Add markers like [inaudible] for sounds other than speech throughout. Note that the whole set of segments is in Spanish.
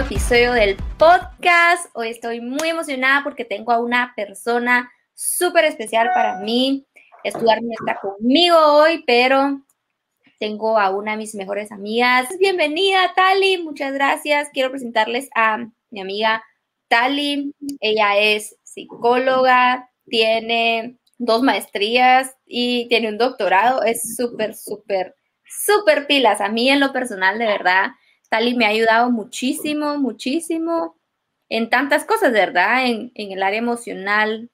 episodio del podcast. Hoy estoy muy emocionada porque tengo a una persona súper especial para mí. Estudiar no está conmigo hoy, pero tengo a una de mis mejores amigas. Bienvenida, Tali. Muchas gracias. Quiero presentarles a mi amiga Tali. Ella es psicóloga, tiene dos maestrías y tiene un doctorado. Es súper, súper, súper pilas. A mí en lo personal, de verdad, Tali me ha ayudado muchísimo, muchísimo en tantas cosas, ¿verdad? En, el área emocional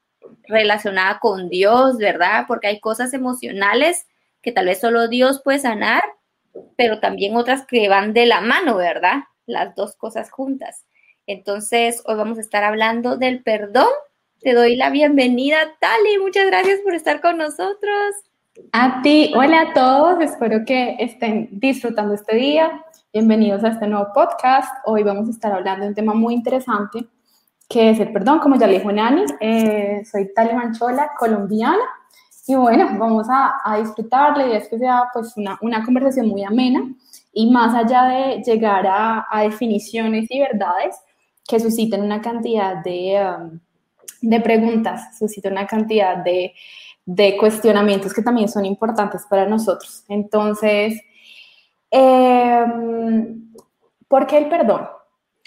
relacionada con Dios, ¿verdad? Porque hay cosas emocionales que tal vez solo Dios puede sanar, pero también otras que van de la mano, ¿verdad? Las dos cosas juntas. Entonces, hoy vamos a estar hablando del perdón. Te doy la bienvenida, Tali. Muchas gracias por estar con nosotros. A ti, hola a todos. Espero que estén disfrutando este día. Bienvenidos a este nuevo podcast. Hoy vamos a estar hablando de un tema muy interesante, que es el perdón, como ya le dijo Nani. Eh, soy Tali Manchola, colombiana. Y bueno, vamos a, a disfrutar. La idea es que sea pues una, conversación muy amena y más allá de llegar a, definiciones y verdades que susciten una cantidad de, um, preguntas, susciten una cantidad de cuestionamientos que también son importantes para nosotros. Entonces, eh, ¿por qué el perdón?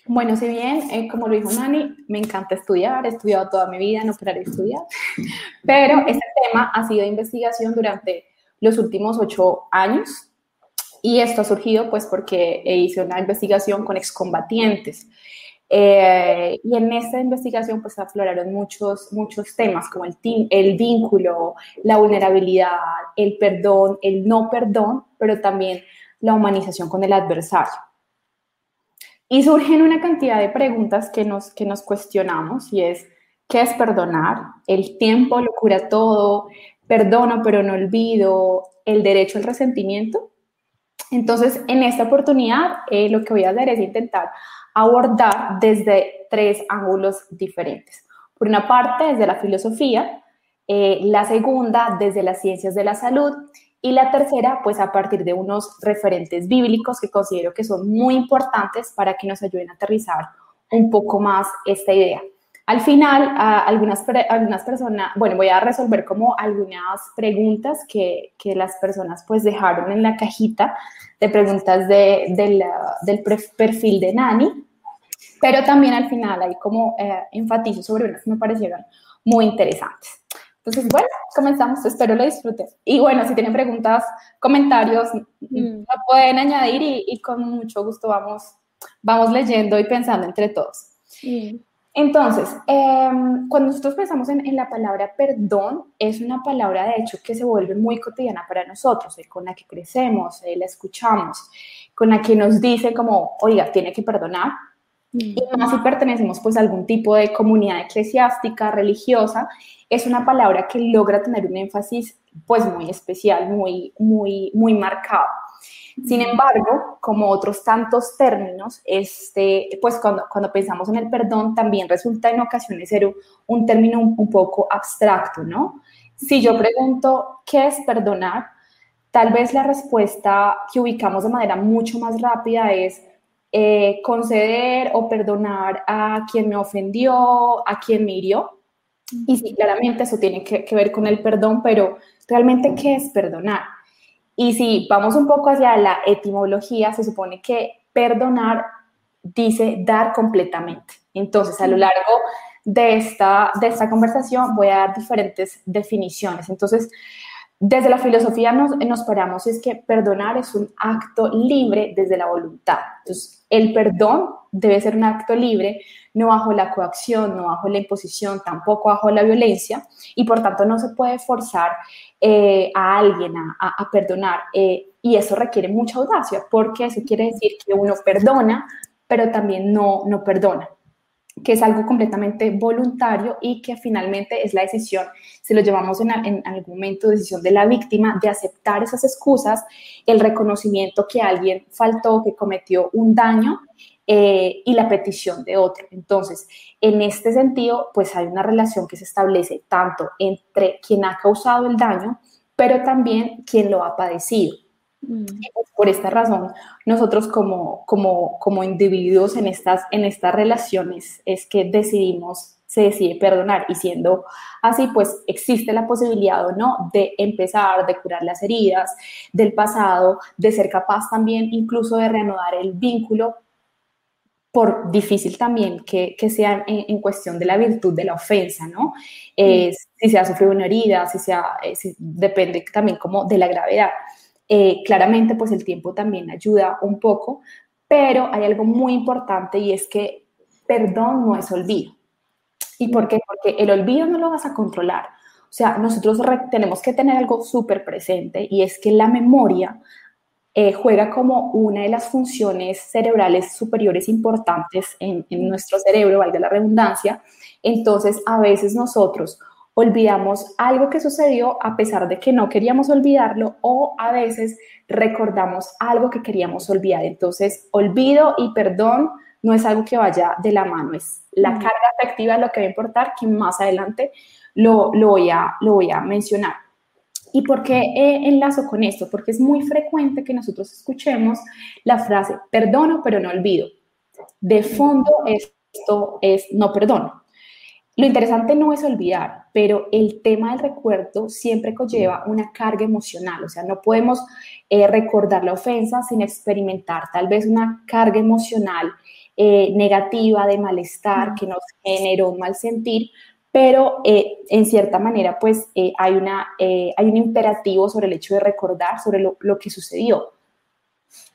Bueno, si bien, eh, como lo dijo Nani, me encanta estudiar, he estudiado toda mi vida, no pararé de estudiar, [laughs] pero este tema ha sido de investigación durante los últimos ocho años y esto ha surgido pues porque hice una investigación con excombatientes. Eh, y en esta investigación pues afloraron muchos, muchos temas como el, el vínculo, la vulnerabilidad, el perdón, el no perdón, pero también la humanización con el adversario. Y surgen una cantidad de preguntas que nos, que nos cuestionamos y es, ¿qué es perdonar? ¿El tiempo lo cura todo? ¿Perdono pero no olvido? ¿El derecho al resentimiento? Entonces, en esta oportunidad, eh, lo que voy a hacer es intentar abordar desde tres ángulos diferentes. Por una parte, desde la filosofía, eh, la segunda, desde las ciencias de la salud y la tercera, pues a partir de unos referentes bíblicos que considero que son muy importantes para que nos ayuden a aterrizar un poco más esta idea. Al final, algunas, algunas personas, bueno, voy a resolver como algunas preguntas que, que las personas pues dejaron en la cajita de preguntas de, del perfil de Nani, pero también al final hay como eh, enfatizo sobre unas que me parecieron muy interesantes. Entonces, bueno, comenzamos, espero lo disfruten. Y bueno, si tienen preguntas, comentarios, mm. lo pueden añadir y, con mucho gusto vamos, vamos leyendo y pensando entre todos. Entonces, em, cuando nosotros pensamos en, la palabra perdón, es una palabra de hecho que se vuelve muy cotidiana para nosotros, eh, con la que crecemos, eh, la escuchamos, con la que nos dice como, oiga, tiene que perdonar. Y más si pertenecemos pues a algún tipo de comunidad eclesiástica, religiosa, es una palabra que logra tener un énfasis pues muy especial, muy, muy, muy marcado. Sin embargo, como otros tantos términos, este, pues cuando, cuando pensamos en el perdón también resulta en ocasiones ser un, término un, poco abstracto, ¿no? Si yo pregunto, ¿qué es perdonar? Tal vez la respuesta que ubicamos de manera mucho más rápida es eh, conceder o perdonar a quien me ofendió, a quien me hirió. Y sí, claramente eso tiene que, ver con el perdón, pero realmente, ¿qué es perdonar? Y si vamos un poco hacia la etimología, se supone que perdonar dice dar completamente. Entonces, a lo largo de esta, de esta conversación voy a dar diferentes definiciones. Entonces, desde la filosofía nos, nos paramos es que perdonar es un acto libre desde la voluntad. Entonces, el perdón debe ser un acto libre, no bajo la coacción, no bajo la imposición, tampoco bajo la violencia, y por tanto no se puede forzar eh, a alguien a, perdonar. Eh, y eso requiere mucha audacia, porque eso quiere decir que uno perdona, pero también no, no perdona que es algo completamente voluntario y que finalmente es la decisión, si lo llevamos en, algún momento, decisión de la víctima de aceptar esas excusas, el reconocimiento que alguien faltó, que cometió un daño eh, y la petición de otro. Entonces, en este sentido, pues hay una relación que se establece tanto entre quien ha causado el daño, pero también quien lo ha padecido. Mm. Pues, por esta razón, nosotros como, como, como individuos en estas, en estas relaciones es que decidimos, se decide perdonar y siendo así, pues existe la posibilidad o no de empezar, de curar las heridas del pasado, de ser capaz también incluso de reanudar el vínculo por difícil también que, que sea en, cuestión de la virtud de la ofensa, ¿no? Eh, si se ha sufrido una herida, si, se eh, si depende también como de la gravedad. Eh, claramente, pues el tiempo también ayuda un poco, pero hay algo muy importante y es que perdón no es olvido. ¿Y por qué? Porque el olvido no lo vas a controlar. O sea, nosotros tenemos que tener algo súper presente y es que la memoria eh, juega como una de las funciones cerebrales superiores importantes en, en nuestro cerebro, valga la redundancia. Entonces, a veces nosotros olvidamos algo que sucedió a pesar de que no queríamos olvidarlo o a veces recordamos algo que queríamos olvidar. Entonces, olvido y perdón no es algo que vaya de la mano, es la carga afectiva lo que va a importar, que más adelante lo, voy, a, lo voy a mencionar. ¿Y por qué eh, enlazo con esto? Porque es muy frecuente que nosotros escuchemos la frase, perdono pero no olvido. De fondo esto es no perdono. Lo interesante no es olvidar, pero el tema del recuerdo siempre conlleva una carga emocional, o sea, no podemos eh, recordar la ofensa sin experimentar tal vez una carga emocional eh, negativa de malestar que nos generó un mal sentir, pero eh, en cierta manera pues hay, una, hay un imperativo sobre el hecho de recordar sobre lo, lo que sucedió.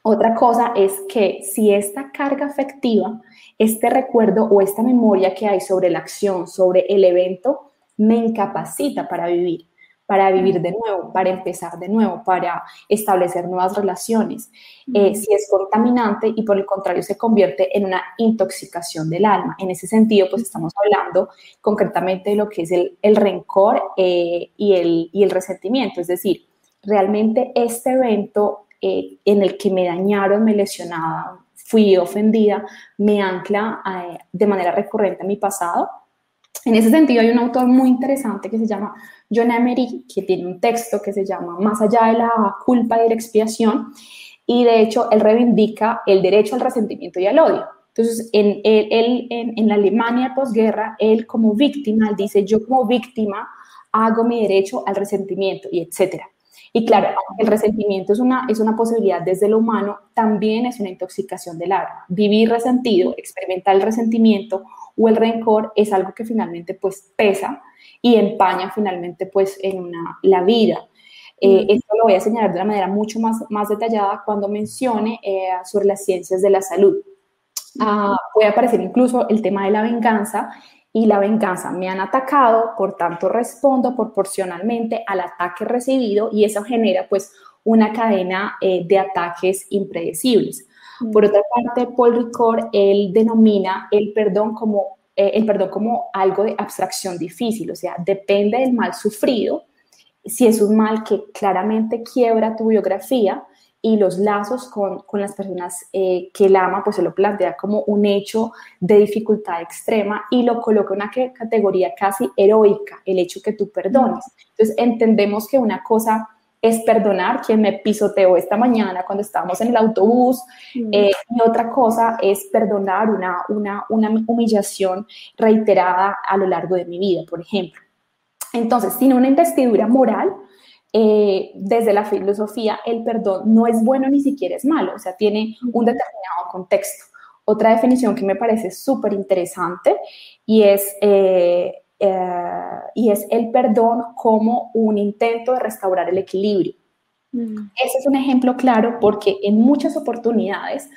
Otra cosa es que si esta carga afectiva este recuerdo o esta memoria que hay sobre la acción, sobre el evento, me incapacita para vivir, para vivir de nuevo, para empezar de nuevo, para establecer nuevas relaciones. Eh, si es contaminante y por el contrario se convierte en una intoxicación del alma. En ese sentido, pues estamos hablando concretamente de lo que es el, rencor eh, y, el, y el resentimiento, es decir, realmente este evento eh, en el que me dañaron, me lesionaron, fui ofendida, me ancla de manera recurrente a mi pasado. En ese sentido hay un autor muy interesante que se llama John Emery, que tiene un texto que se llama Más allá de la culpa y la expiación, y de hecho él reivindica el derecho al resentimiento y al odio. Entonces, en, él, en, en la Alemania posguerra, él como víctima, él dice, yo como víctima hago mi derecho al resentimiento y etcétera. Y claro, el resentimiento es una, es una posibilidad desde lo humano, también es una intoxicación del alma. Vivir resentido, experimentar el resentimiento o el rencor es algo que finalmente pues pesa y empaña finalmente pues en una, la vida. Eh, esto lo voy a señalar de una manera mucho más, más detallada cuando mencione eh, sobre las ciencias de la salud. Ah, puede aparecer incluso el tema de la venganza y la venganza. Me han atacado, por tanto respondo proporcionalmente al ataque recibido y eso genera pues una cadena eh, de ataques impredecibles. Mm. Por otra parte, Paul Ricord, él denomina el perdón como, eh, el perdón como algo de abstracción difícil, o sea, depende del mal sufrido. Si es un mal que claramente quiebra tu biografía, y los lazos con, con las personas eh, que él ama, pues se lo plantea como un hecho de dificultad extrema y lo coloca en una categoría casi heroica, el hecho que tú perdones. Entonces entendemos que una cosa es perdonar quien me pisoteó esta mañana cuando estábamos en el autobús eh, y otra cosa es perdonar una, una, una humillación reiterada a lo largo de mi vida, por ejemplo. Entonces, sin una investidura moral, eh, desde la filosofía, el perdón no es bueno ni siquiera es malo, o sea, tiene un determinado contexto. Otra definición que me parece súper interesante y es, eh, eh, y es el perdón como un intento de restaurar el equilibrio. Mm. Ese es un ejemplo claro porque en muchas oportunidades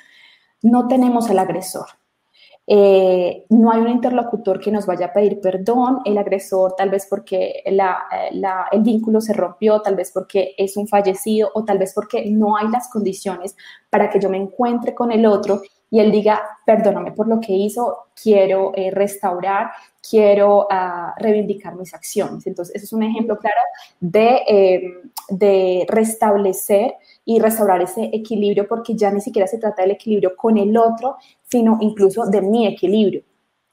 no tenemos el agresor. Eh, no hay un interlocutor que nos vaya a pedir perdón, el agresor tal vez porque el vínculo se rompió, tal vez porque es un fallecido o tal vez porque no hay las condiciones para que yo me encuentre con el otro y él diga, perdóname por lo que hizo, quiero eh, restaurar, quiero ah, reivindicar mis acciones. Entonces, ese es un ejemplo claro de, em, de restablecer y restaurar ese equilibrio porque ya ni siquiera se trata del equilibrio con el otro, sino incluso de mi equilibrio.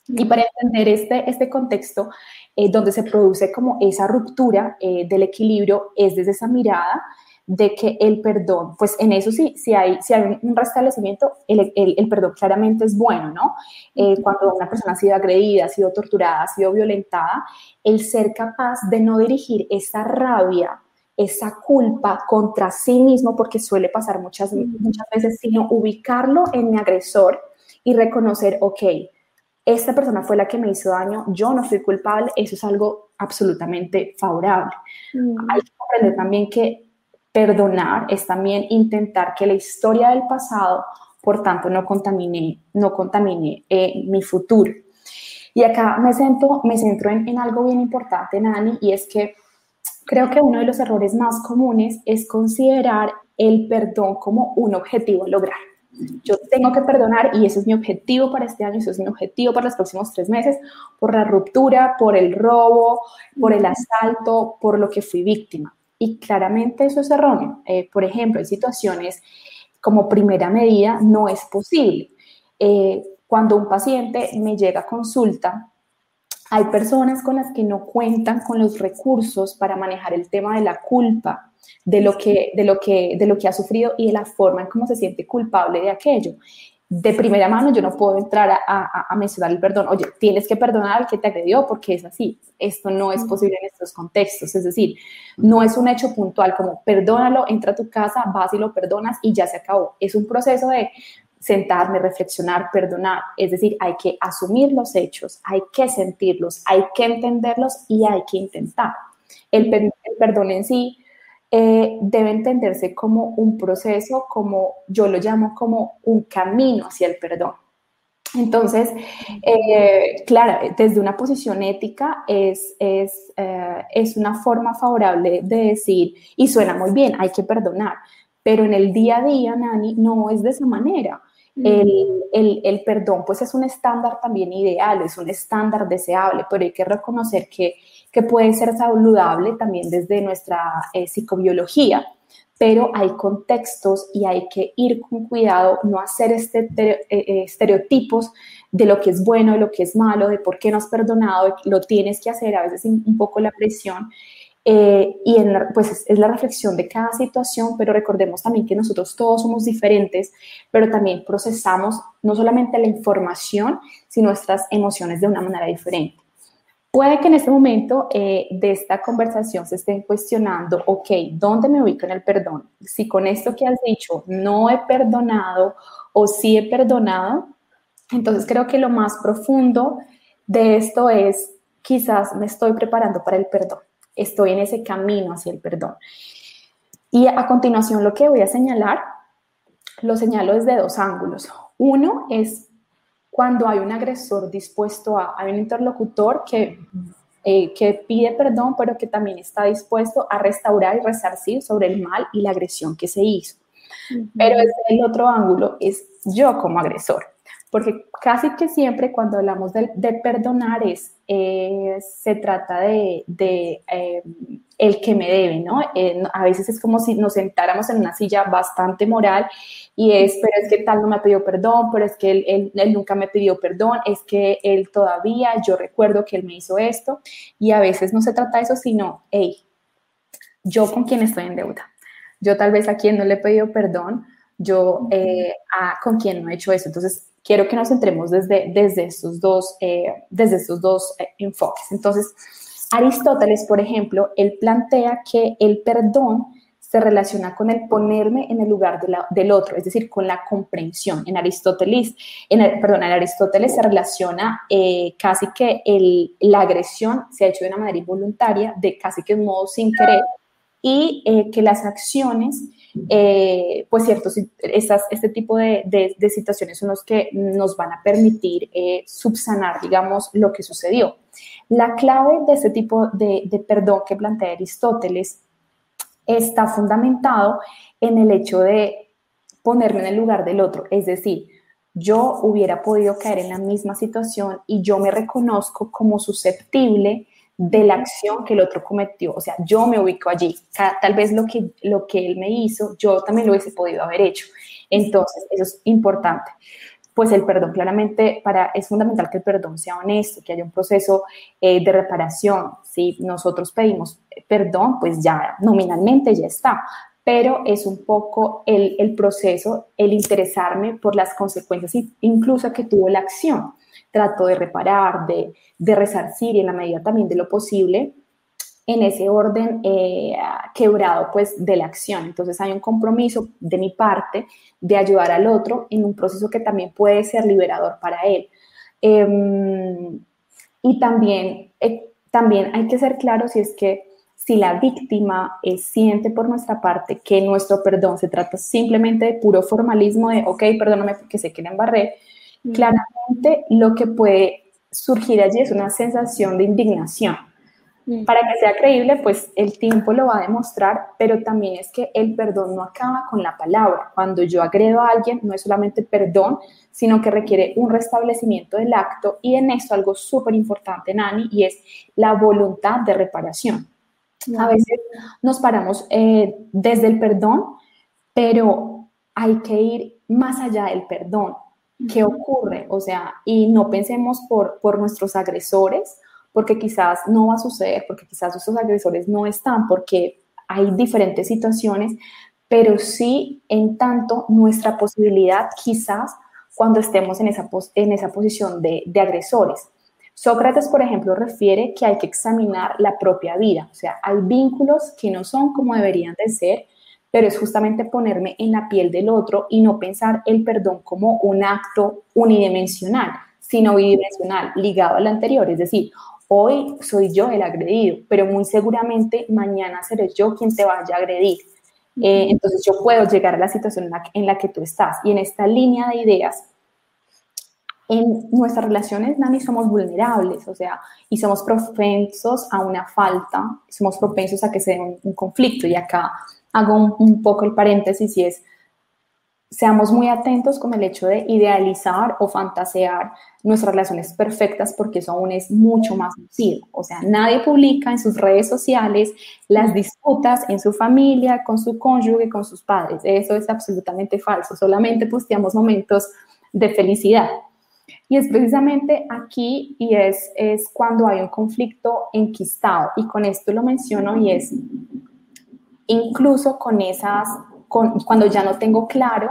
Y para entender este, este contexto, eh, donde se produce como esa ruptura eh, del equilibrio, es desde esa mirada de que el perdón, pues en eso sí, si hay, si hay un restablecimiento, el, el, perdón claramente es bueno, ¿no? Eh, cuando una persona ha sido agredida, ha sido torturada, ha sido violentada, el ser capaz de no dirigir esa rabia, esa culpa contra sí mismo, porque suele pasar muchas, muchas veces, sino ubicarlo en mi agresor y reconocer, ok, esta persona fue la que me hizo daño, yo no soy culpable, eso es algo absolutamente favorable. Hay que comprender también que perdonar es también intentar que la historia del pasado, por tanto, no contamine, no contamine eh, mi futuro. Y acá me centro, me centro en, en algo bien importante, Nani, y es que creo que uno de los errores más comunes es considerar el perdón como un objetivo a lograr. Yo tengo que perdonar y ese es mi objetivo para este año, ese es mi objetivo para los próximos tres meses, por la ruptura, por el robo, por el asalto, por lo que fui víctima. Y claramente eso es erróneo. Eh, por ejemplo, en situaciones como primera medida no es posible. Eh, cuando un paciente me llega a consulta, hay personas con las que no cuentan con los recursos para manejar el tema de la culpa, de lo que, de lo que, de lo que ha sufrido y de la forma en cómo se siente culpable de aquello de primera mano yo no puedo entrar a, a, mencionar el perdón. Oye, tienes que perdonar al que te agredió porque es así. Esto no es posible en estos contextos. Es decir, no es un hecho puntual como perdónalo, entra a tu casa, vas y lo perdonas y ya se acabó. Es un proceso de sentarme, reflexionar, perdonar. Es decir, hay que asumir los hechos, hay que sentirlos, hay que entenderlos y hay que intentar. El, el perdón en sí eh, debe entenderse como un proceso, como yo lo llamo como un camino hacia el perdón. Entonces, eh, claro, desde una posición ética es, es, eh, es una forma favorable de decir, y suena muy bien, hay que perdonar, pero en el día a día, Nani, no es de esa manera. El, el, el, perdón, pues es un estándar también ideal, es un estándar deseable, pero hay que reconocer que que puede ser saludable también desde nuestra eh, psicobiología, pero hay contextos y hay que ir con cuidado, no hacer este, eh, eh, estereotipos de lo que es bueno, de lo que es malo, de por qué no has perdonado, lo tienes que hacer, a veces un poco la presión. y pues es, la reflexión de cada situación, pero recordemos también que nosotros todos somos diferentes, pero también procesamos no solamente la información, sino nuestras emociones de una manera diferente. Puede que en este momento eh, de esta conversación se estén cuestionando, ok, ¿dónde me ubico en el perdón? Si con esto que has dicho no he perdonado o sí he perdonado, entonces creo que lo más profundo de esto es, quizás me estoy preparando para el perdón, estoy en ese camino hacia el perdón. Y a continuación lo que voy a señalar, lo señalo desde dos ángulos. Uno es cuando hay un agresor dispuesto a, hay un interlocutor que, eh, que pide perdón, pero que también está dispuesto a restaurar y resarcir sobre el mal y la agresión que se hizo. Pero el otro ángulo es yo como agresor, porque casi que siempre cuando hablamos de, perdonar es, se trata de, de eh, el que me debe, ¿no? Eh, a veces es como si nos sentáramos en una silla bastante moral y es, pero es que tal no me ha pedido perdón, pero es que él, él, nunca me pidió perdón, es que él todavía, yo recuerdo que él me hizo esto y a veces no se trata de eso, sino, hey, yo con quién estoy en deuda, yo tal vez a quien no le he pedido perdón, yo eh, a, con quién no he hecho eso. Entonces, quiero que nos centremos desde, desde estos dos, eh, desde estos dos enfoques. Entonces, Aristóteles, por ejemplo, él plantea que el perdón se relaciona con el ponerme en el lugar del otro, es decir, con la comprensión. En Aristóteles, en perdón, en Aristóteles se relaciona eh, casi que la agresión se ha hecho de una manera involuntaria, de casi que un modo sin querer, y eh, que las acciones, eh, pues cierto, este tipo de, situaciones son los que nos van a permitir subsanar, digamos, lo que sucedió. La clave de este tipo de, de perdón que plantea Aristóteles está fundamentado en el hecho de ponerme en el lugar del otro. Es decir, yo hubiera podido caer en la misma situación y yo me reconozco como susceptible de la acción que el otro cometió. O sea, yo me ubico allí. Tal vez lo que, lo que él me hizo, yo también lo hubiese podido haber hecho. Entonces, eso es importante pues el perdón claramente para, es fundamental que el perdón sea honesto, que haya un proceso eh, de reparación. Si nosotros pedimos perdón, pues ya nominalmente ya está, pero es un poco el, el proceso, el interesarme por las consecuencias incluso que tuvo la acción. Trato de reparar, de, de resarcir y en la medida también de lo posible en ese orden eh, quebrado pues de la acción. Entonces hay un compromiso de mi parte de ayudar al otro en un proceso que también puede ser liberador para él. Em, y también, eh, también hay que ser claro si es que si la víctima siente por nuestra parte que nuestro perdón se trata simplemente de puro formalismo de, ok, perdóname porque sé que embarré, mm. claramente lo que puede surgir allí es una sensación de indignación Mm. Para que sea creíble, pues el tiempo lo va a demostrar, pero también es que el perdón no acaba con la palabra. Cuando yo agredo a alguien, no es solamente perdón, sino que requiere un restablecimiento del acto y en esto algo súper importante, Nani, y es la voluntad de reparación. A veces nos paramos eh, desde el perdón, pero hay que ir más allá del perdón. ¿Qué ocurre? O sea, y no pensemos por, por nuestros agresores porque quizás no va a suceder, porque quizás esos agresores no están, porque hay diferentes situaciones, pero sí en tanto nuestra posibilidad quizás cuando estemos en esa, en esa posición de, de agresores. Sócrates, por ejemplo, refiere que hay que examinar la propia vida, o sea, hay vínculos que no son como deberían de ser, pero es justamente ponerme en la piel del otro y no pensar el perdón como un acto unidimensional, sino bidimensional, ligado al anterior, es decir, Hoy soy yo el agredido, pero muy seguramente mañana seré yo quien te vaya a agredir. Eh, entonces yo puedo llegar a la situación en la, que tú estás. Y en esta línea de ideas, en nuestras relaciones, Nani, somos vulnerables, o sea, y somos propensos a una falta, somos propensos a que sea un, conflicto. Y acá hago un, poco el paréntesis y es, seamos muy atentos con el hecho de idealizar o fantasear nuestras relaciones perfectas porque eso aún es mucho más nocivo. O sea, nadie publica en sus redes sociales las disputas en su familia, con su cónyuge, con sus padres. Eso es absolutamente falso. Solamente posteamos momentos de felicidad. Y es precisamente aquí y es, es cuando hay un conflicto enquistado. Y con esto lo menciono y es incluso con esas cuando ya no tengo claro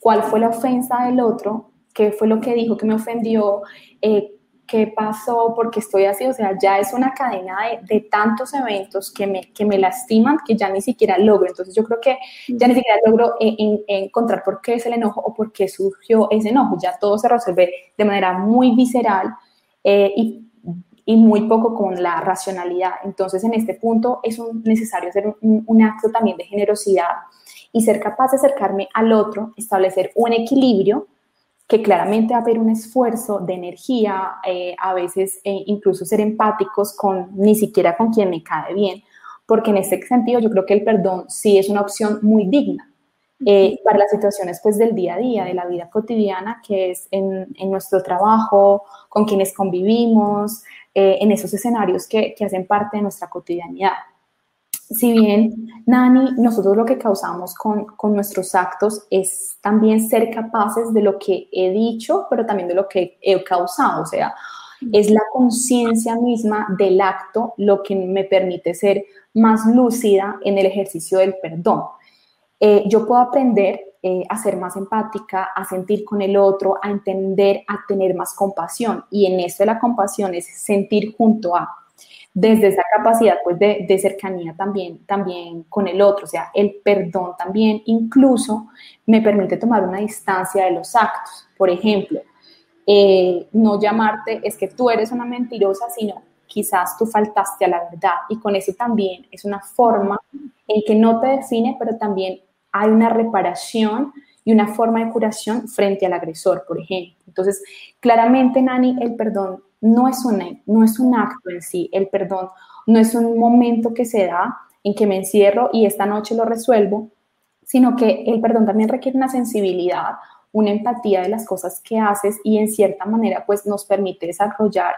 cuál fue la ofensa del otro, qué fue lo que dijo que me ofendió, eh, qué pasó, porque estoy así, o sea, ya es una cadena de, tantos eventos que me, que me lastiman que ya ni siquiera logro. Entonces yo creo que ya ni siquiera logro eh, encontrar por qué es el enojo o por qué surgió ese enojo. Ya todo se resuelve de manera muy visceral eh, y y muy poco con la racionalidad. Entonces, en este punto es necesario hacer un, acto también de generosidad y ser capaz de acercarme al otro, establecer un equilibrio que claramente va a haber un esfuerzo de energía, eh, a veces eh, incluso ser empáticos con ni siquiera con quien me cae bien, porque en este sentido yo creo que el perdón sí es una opción muy digna. Eh, para las situaciones pues del día a día, de la vida cotidiana, que es en, en nuestro trabajo, con quienes convivimos, eh, en esos escenarios que, que, hacen parte de nuestra cotidianidad. Si bien, Nani, nosotros lo que causamos con, con nuestros actos es también ser capaces de lo que he dicho, pero también de lo que he causado, o sea, es la conciencia misma del acto lo que me permite ser más lúcida en el ejercicio del perdón. Eh, yo puedo aprender eh, a ser más empática, a sentir con el otro, a entender, a tener más compasión. Y en esto de la compasión es sentir junto a, desde esa capacidad pues de, cercanía también, también con el otro. O sea, el perdón también incluso me permite tomar una distancia de los actos. Por ejemplo, eh, no llamarte es que tú eres una mentirosa, sino quizás tú faltaste a la verdad. Y con eso también es una forma en que no te define, pero también hay una reparación y una forma de curación frente al agresor, por ejemplo. Entonces, claramente, Nani, el perdón no es, un, no es un acto en sí, el perdón no es un momento que se da en que me encierro y esta noche lo resuelvo, sino que el perdón también requiere una sensibilidad, una empatía de las cosas que haces y en cierta manera pues nos permite desarrollar,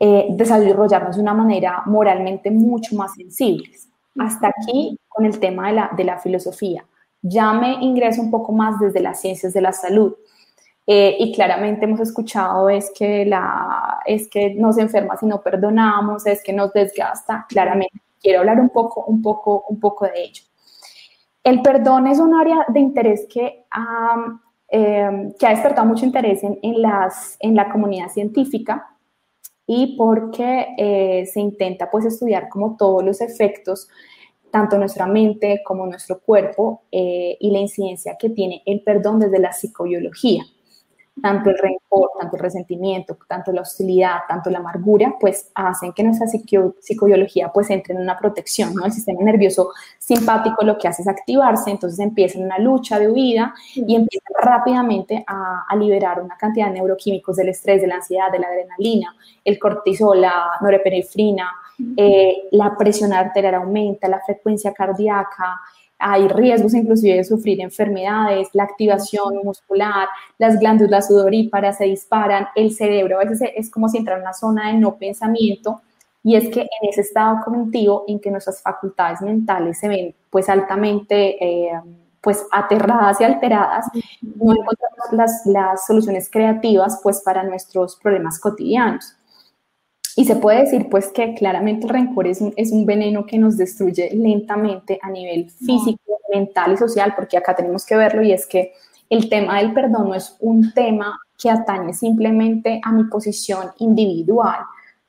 eh, desarrollarnos de una manera moralmente mucho más sensibles. Hasta aquí con el tema de la, de la filosofía. Ya me ingreso un poco más desde las ciencias de la salud. Eh, y claramente hemos escuchado es que, la, es que nos enferma si no perdonamos, es que nos desgasta. Claramente quiero hablar un poco, un poco, un poco de ello. El perdón es un área de interés que ha, em, que ha despertado mucho interés en, las, en la comunidad científica y porque eh, se intenta pues estudiar como todos los efectos tanto nuestra mente como nuestro cuerpo eh, y la incidencia que tiene el perdón desde la psicobiología tanto el rencor, tanto el resentimiento, tanto la hostilidad, tanto la amargura, pues hacen que nuestra psicobiología pues entre en una protección, ¿no? El sistema nervioso simpático lo que hace es activarse, entonces empieza una lucha de huida y empieza rápidamente a, liberar una cantidad de neuroquímicos del estrés, de la ansiedad, de la adrenalina, el cortisol, la norepinefrina, eh, la presión arterial aumenta, la frecuencia cardíaca, hay riesgos inclusive de sufrir enfermedades, la activación muscular, las glándulas sudoríparas se disparan, el cerebro a veces es como si entrara en una zona de no pensamiento y es que en ese estado cognitivo en que nuestras facultades mentales se ven pues altamente eh, pues aterradas y alteradas, no encontramos las, las soluciones creativas pues para nuestros problemas cotidianos. Y se puede decir pues que claramente el rencor es un, es un veneno que nos destruye lentamente a nivel físico, mental y social, porque acá tenemos que verlo y es que el tema del perdón no es un tema que atañe simplemente a mi posición individual,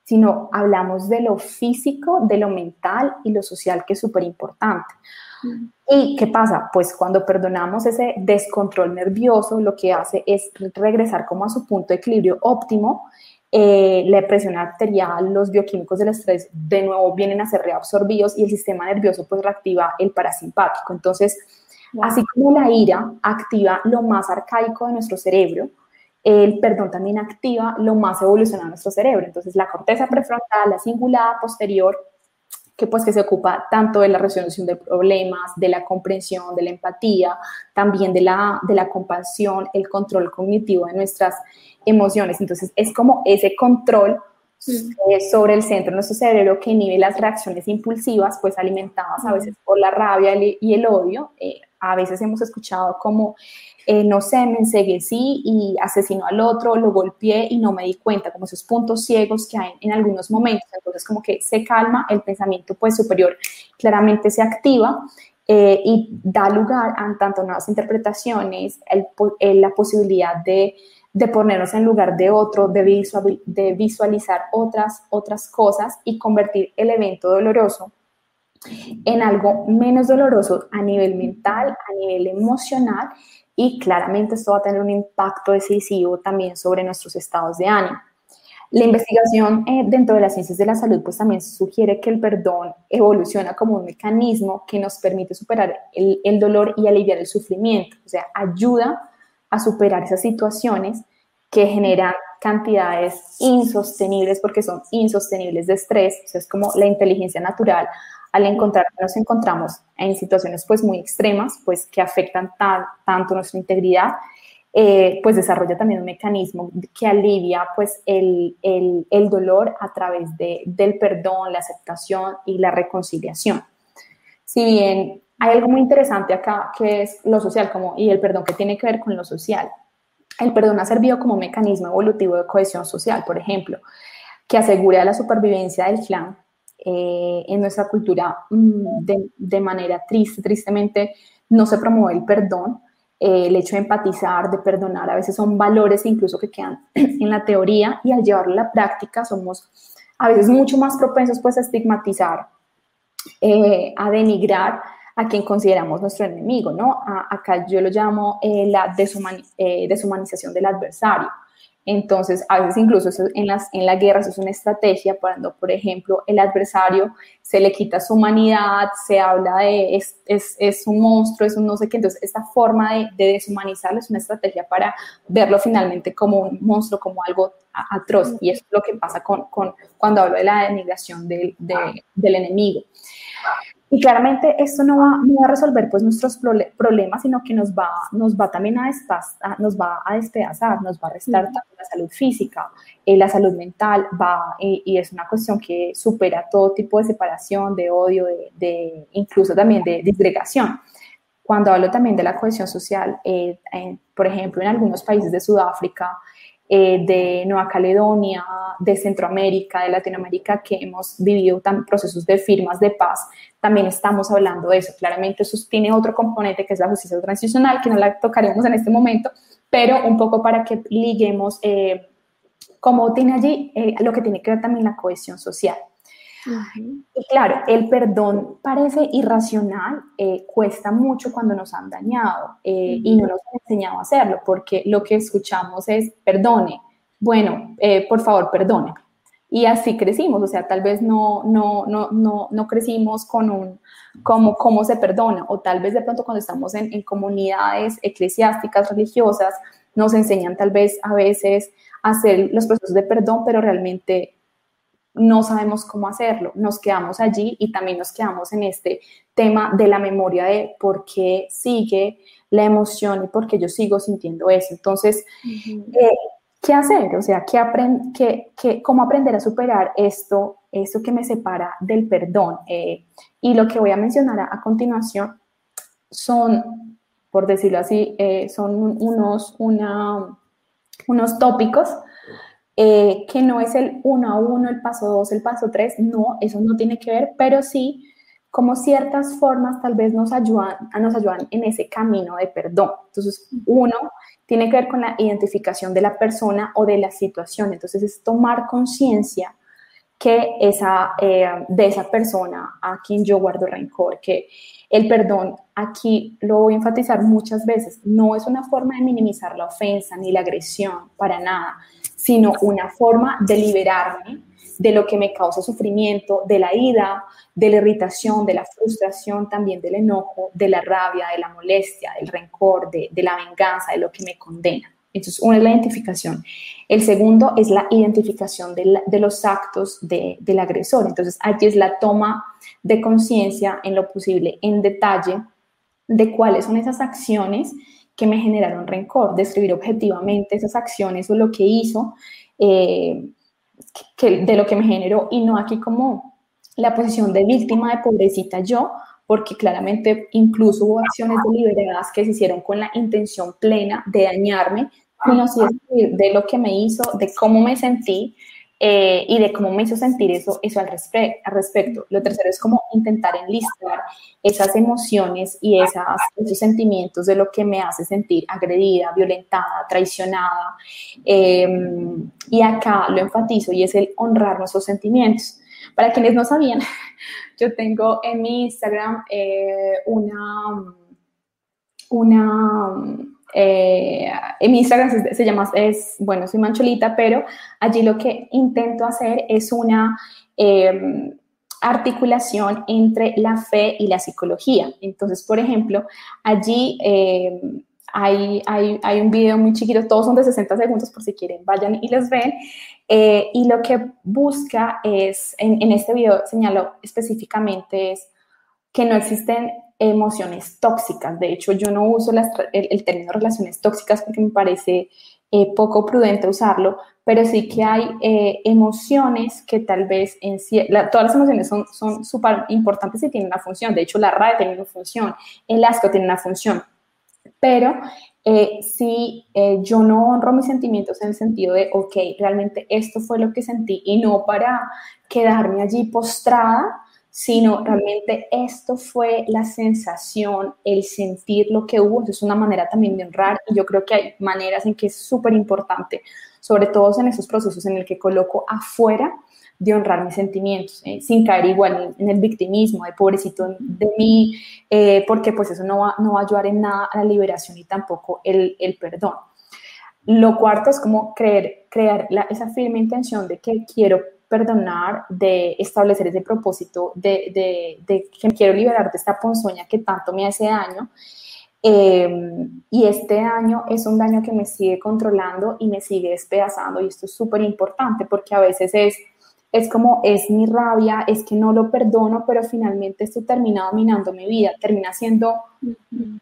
sino hablamos de lo físico, de lo mental y lo social, que es súper importante. Mm. ¿Y qué pasa? Pues cuando perdonamos ese descontrol nervioso, lo que hace es regresar como a su punto de equilibrio óptimo eh, la presión arterial, los bioquímicos del estrés de nuevo vienen a ser reabsorbidos y el sistema nervioso pues reactiva el parasimpático. Entonces, así como la ira activa lo más arcaico de nuestro cerebro, el perdón también activa lo más evolucionado de nuestro cerebro. Entonces, la corteza prefrontal, la cingulada posterior, que pues que se ocupa tanto de la resolución de problemas, de la comprensión, de la empatía, también de la, de la compasión, el control cognitivo de nuestras emociones. Entonces es como ese control eh, sobre el centro de nuestro cerebro que inhibe las reacciones impulsivas, pues alimentadas a veces por la rabia y el odio. Eh, a veces hemos escuchado como, eh, no sé, me enseguecí y asesinó al otro, lo golpeé y no me di cuenta, como esos puntos ciegos que hay en algunos momentos. Entonces como que se calma, el pensamiento pues superior claramente se activa y da lugar a tanto nuevas interpretaciones, la posibilidad de ponernos en lugar de otro, de, de visualizar otras, otras cosas y convertir el evento doloroso en algo menos doloroso a nivel mental, a nivel emocional y claramente esto va a tener un impacto decisivo también sobre nuestros estados de ánimo. La investigación eh, dentro de las ciencias de la salud pues también sugiere que el perdón evoluciona como un mecanismo que nos permite superar el, el dolor y aliviar el sufrimiento, o sea, ayuda a superar esas situaciones que generan cantidades insostenibles porque son insostenibles de estrés, es como la inteligencia natural al encontrar que nos encontramos en situaciones pues muy extremas, pues que afectan tanto nuestra integridad, eh, pues desarrolla también un mecanismo que alivia pues el, el, el dolor a través de, del perdón, la aceptación y la reconciliación. Si bien hay algo muy interesante acá que es lo social como, y el perdón que tiene que ver con lo social. El perdón ha servido como mecanismo evolutivo de cohesión social, por ejemplo, que asegura la supervivencia del clan eh, en nuestra cultura mm, de, manera triste. Tristemente no se promueve el perdón. Eh, el hecho de empatizar, de perdonar, a veces son valores incluso que quedan [clears throat] en la teoría y al llevarlo a la práctica somos a veces mucho más propensos pues a estigmatizar, eh, a denigrar a quien consideramos nuestro enemigo, ¿no? acá yo lo llamo eh, la eh, deshumanización del adversario. Entonces, a veces incluso en, las, en la guerra eso es una estrategia cuando, por ejemplo, el adversario se le quita su humanidad, se habla de es, es, es un monstruo, es un no sé qué. Entonces, esta forma de, de, deshumanizarlo es una estrategia para verlo finalmente como un monstruo, como algo atroz. Y eso es lo que pasa con, con cuando hablo de la denigración del, de, del enemigo. Y claramente esto no va, no va, a resolver pues nuestros problemas, sino que nos va, nos va también a, nos va a despedazar, nos va a restar tanto la salud física, eh, la salud mental, va, y es una cuestión que supera todo tipo de separación, de odio, de, de incluso también de disgregación. Cuando hablo también de la cohesión social, eh, por ejemplo, en algunos países de Sudáfrica, eh, de Nueva Caledonia, de Centroamérica, de Latinoamérica, que hemos vivido procesos de firmas de paz, también estamos hablando de eso. Claramente eso tiene otro componente que es la justicia transicional, que no la tocaremos en este momento, pero un poco para que liguemos eh, como tiene allí eh, lo que tiene que ver también la cohesión social. Y claro, el perdón parece irracional, eh, cuesta mucho cuando nos han dañado eh, y no nos han enseñado a hacerlo, porque lo que escuchamos es perdone, bueno, eh, por favor, perdone. Y así crecimos, o sea, tal vez no, no, no, no, no crecimos con un, como cómo se perdona, o tal vez de pronto cuando estamos en, en comunidades eclesiásticas, religiosas, nos enseñan tal vez a veces a hacer los procesos de perdón, pero realmente no sabemos cómo hacerlo, nos quedamos allí y también nos quedamos en este tema de la memoria de por qué sigue la emoción y por qué yo sigo sintiendo eso. Entonces, eh, ¿qué hacer? O sea, ¿qué qué, ¿cómo aprender a superar esto, esto que me separa del perdón? Eh, y lo que voy a mencionar a, continuación son, por decirlo así, eh, son unos, una, unos tópicos eh, que no es el uno a uno, el paso dos, el paso tres, no, eso no tiene que ver, pero sí como ciertas formas tal vez nos ayudan, nos ayudan en ese camino de perdón. Entonces, uno tiene que ver con la identificación de la persona o de la situación. Entonces, es tomar conciencia que esa, eh, de esa persona a quien yo guardo rencor, que el perdón, aquí lo voy a enfatizar muchas veces, no es una forma de minimizar la ofensa ni la agresión, para nada, sino una forma de liberarme de lo que me causa sufrimiento, de la ira, de la irritación, de la frustración, también del enojo, de la rabia, de la molestia, del rencor, de, la venganza, de lo que me condena. Entonces, una es la identificación. El segundo es la identificación de, los actos del agresor. Entonces, aquí es la toma de conciencia en lo posible, en detalle, de cuáles son esas acciones que me generaron rencor, describir objetivamente esas acciones o lo que hizo, eh, de lo que me generó, y no aquí como la posición de víctima de pobrecita yo, porque claramente incluso hubo acciones deliberadas que se hicieron con la intención plena de dañarme, sino de lo que me hizo, de cómo me sentí, eh, y de cómo me hizo sentir eso, eso al, respecto. Lo tercero es como intentar enlistar esas emociones y esas, esos sentimientos de lo que me hace sentir agredida, violentada, traicionada. Em, y acá lo enfatizo y es el honrar nuestros sentimientos. Para quienes no sabían, [laughs] yo tengo en mi Instagram eh, una, una eh, en mi Instagram se, llama, es, bueno, soy mancholita, pero allí lo que intento hacer es una em, articulación entre la fe y la psicología. Entonces, por ejemplo, allí em, hay, hay, hay, un video muy chiquito, todos son de 60 segundos por si quieren, vayan y los ven. Eh, y lo que busca es, en, en este video señalo específicamente es que no existen emociones tóxicas. De hecho, yo no uso el, término relaciones tóxicas porque me parece eh, poco prudente usarlo, pero sí que hay eh, emociones que tal vez en todas las emociones son súper importantes y tienen una función. De hecho, la rabia tiene una función, el asco tiene una función. Pero eh, si yo no honro mis sentimientos en el sentido de, ok, realmente esto fue lo que sentí y no para quedarme allí postrada, sino realmente esto fue la sensación, el sentir lo que hubo, es una manera también de honrar y yo creo que hay maneras en que es súper importante, sobre todo en esos procesos en el que coloco afuera de honrar mis sentimientos, ¿eh? sin caer igual en, el victimismo, de pobrecito de mí, eh, porque pues eso no va, no va a ayudar en nada a la liberación y tampoco el, el perdón. Lo cuarto es como creer, crear esa firme intención de que quiero perdonar, de establecer ese propósito de, que quiero liberar de esta ponzoña que tanto me hace daño. Em, y este daño es un daño que me sigue controlando y me sigue despedazando y esto es súper importante porque a veces es, es como, es mi rabia, es que no lo perdono, pero finalmente esto termina dominando mi vida, termina siendo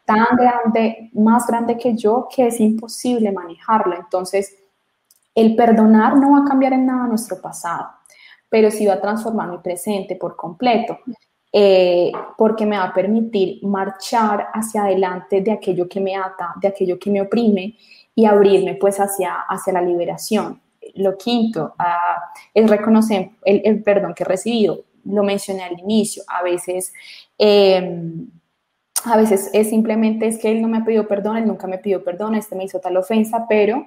tan grande, más grande que yo, que es imposible manejarla. Entonces, el perdonar no va a cambiar en nada nuestro pasado pero sí va a transformar mi presente por completo. eh, porque me va a permitir marchar hacia adelante de aquello que me ata, de aquello que me oprime y abrirme pues hacia, hacia la liberación. Lo quinto ah, es reconocer el, perdón que he recibido. Lo mencioné al inicio. A veces, em, a veces es simplemente es que él no me ha pedido perdón, él nunca me pidió perdón, este me hizo tal ofensa, pero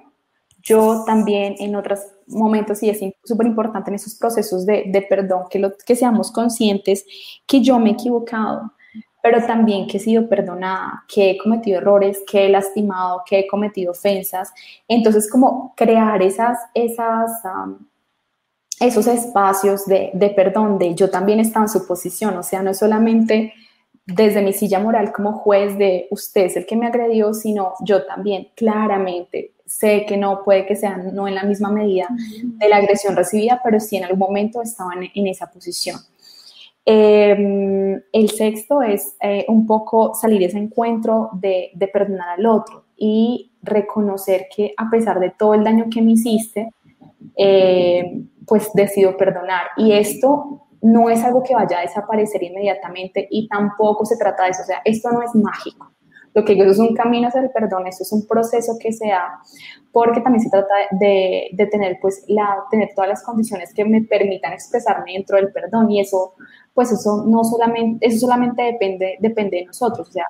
yo también en otros momentos, y es súper importante en esos procesos de, perdón, que, lo, que seamos conscientes que yo me he equivocado, pero también que he sido perdonada, que he cometido errores, que he lastimado, que he cometido ofensas. Entonces, como crear esas, esas, esos espacios de, de perdón, de yo también estaba en su posición, o sea, no es solamente desde mi silla moral como juez de usted es el que me agredió, sino yo también claramente sé que no puede que sea no en la misma medida de la agresión recibida, pero sí en algún momento estaban en, esa posición. Em, el sexto es eh, un poco salir de ese encuentro de, perdonar al otro y reconocer que a pesar de todo el daño que me hiciste, eh, pues decido perdonar. Y esto no es algo que vaya a desaparecer inmediatamente y tampoco se trata de eso. O sea, esto no es mágico. Lo que yo es un camino hacia el perdón, eso es un proceso que se da, porque también se trata de, de, tener, pues, la, tener todas las condiciones que me permitan expresarme dentro del perdón y eso, pues eso no solamente, eso solamente depende, depende de nosotros, o sea,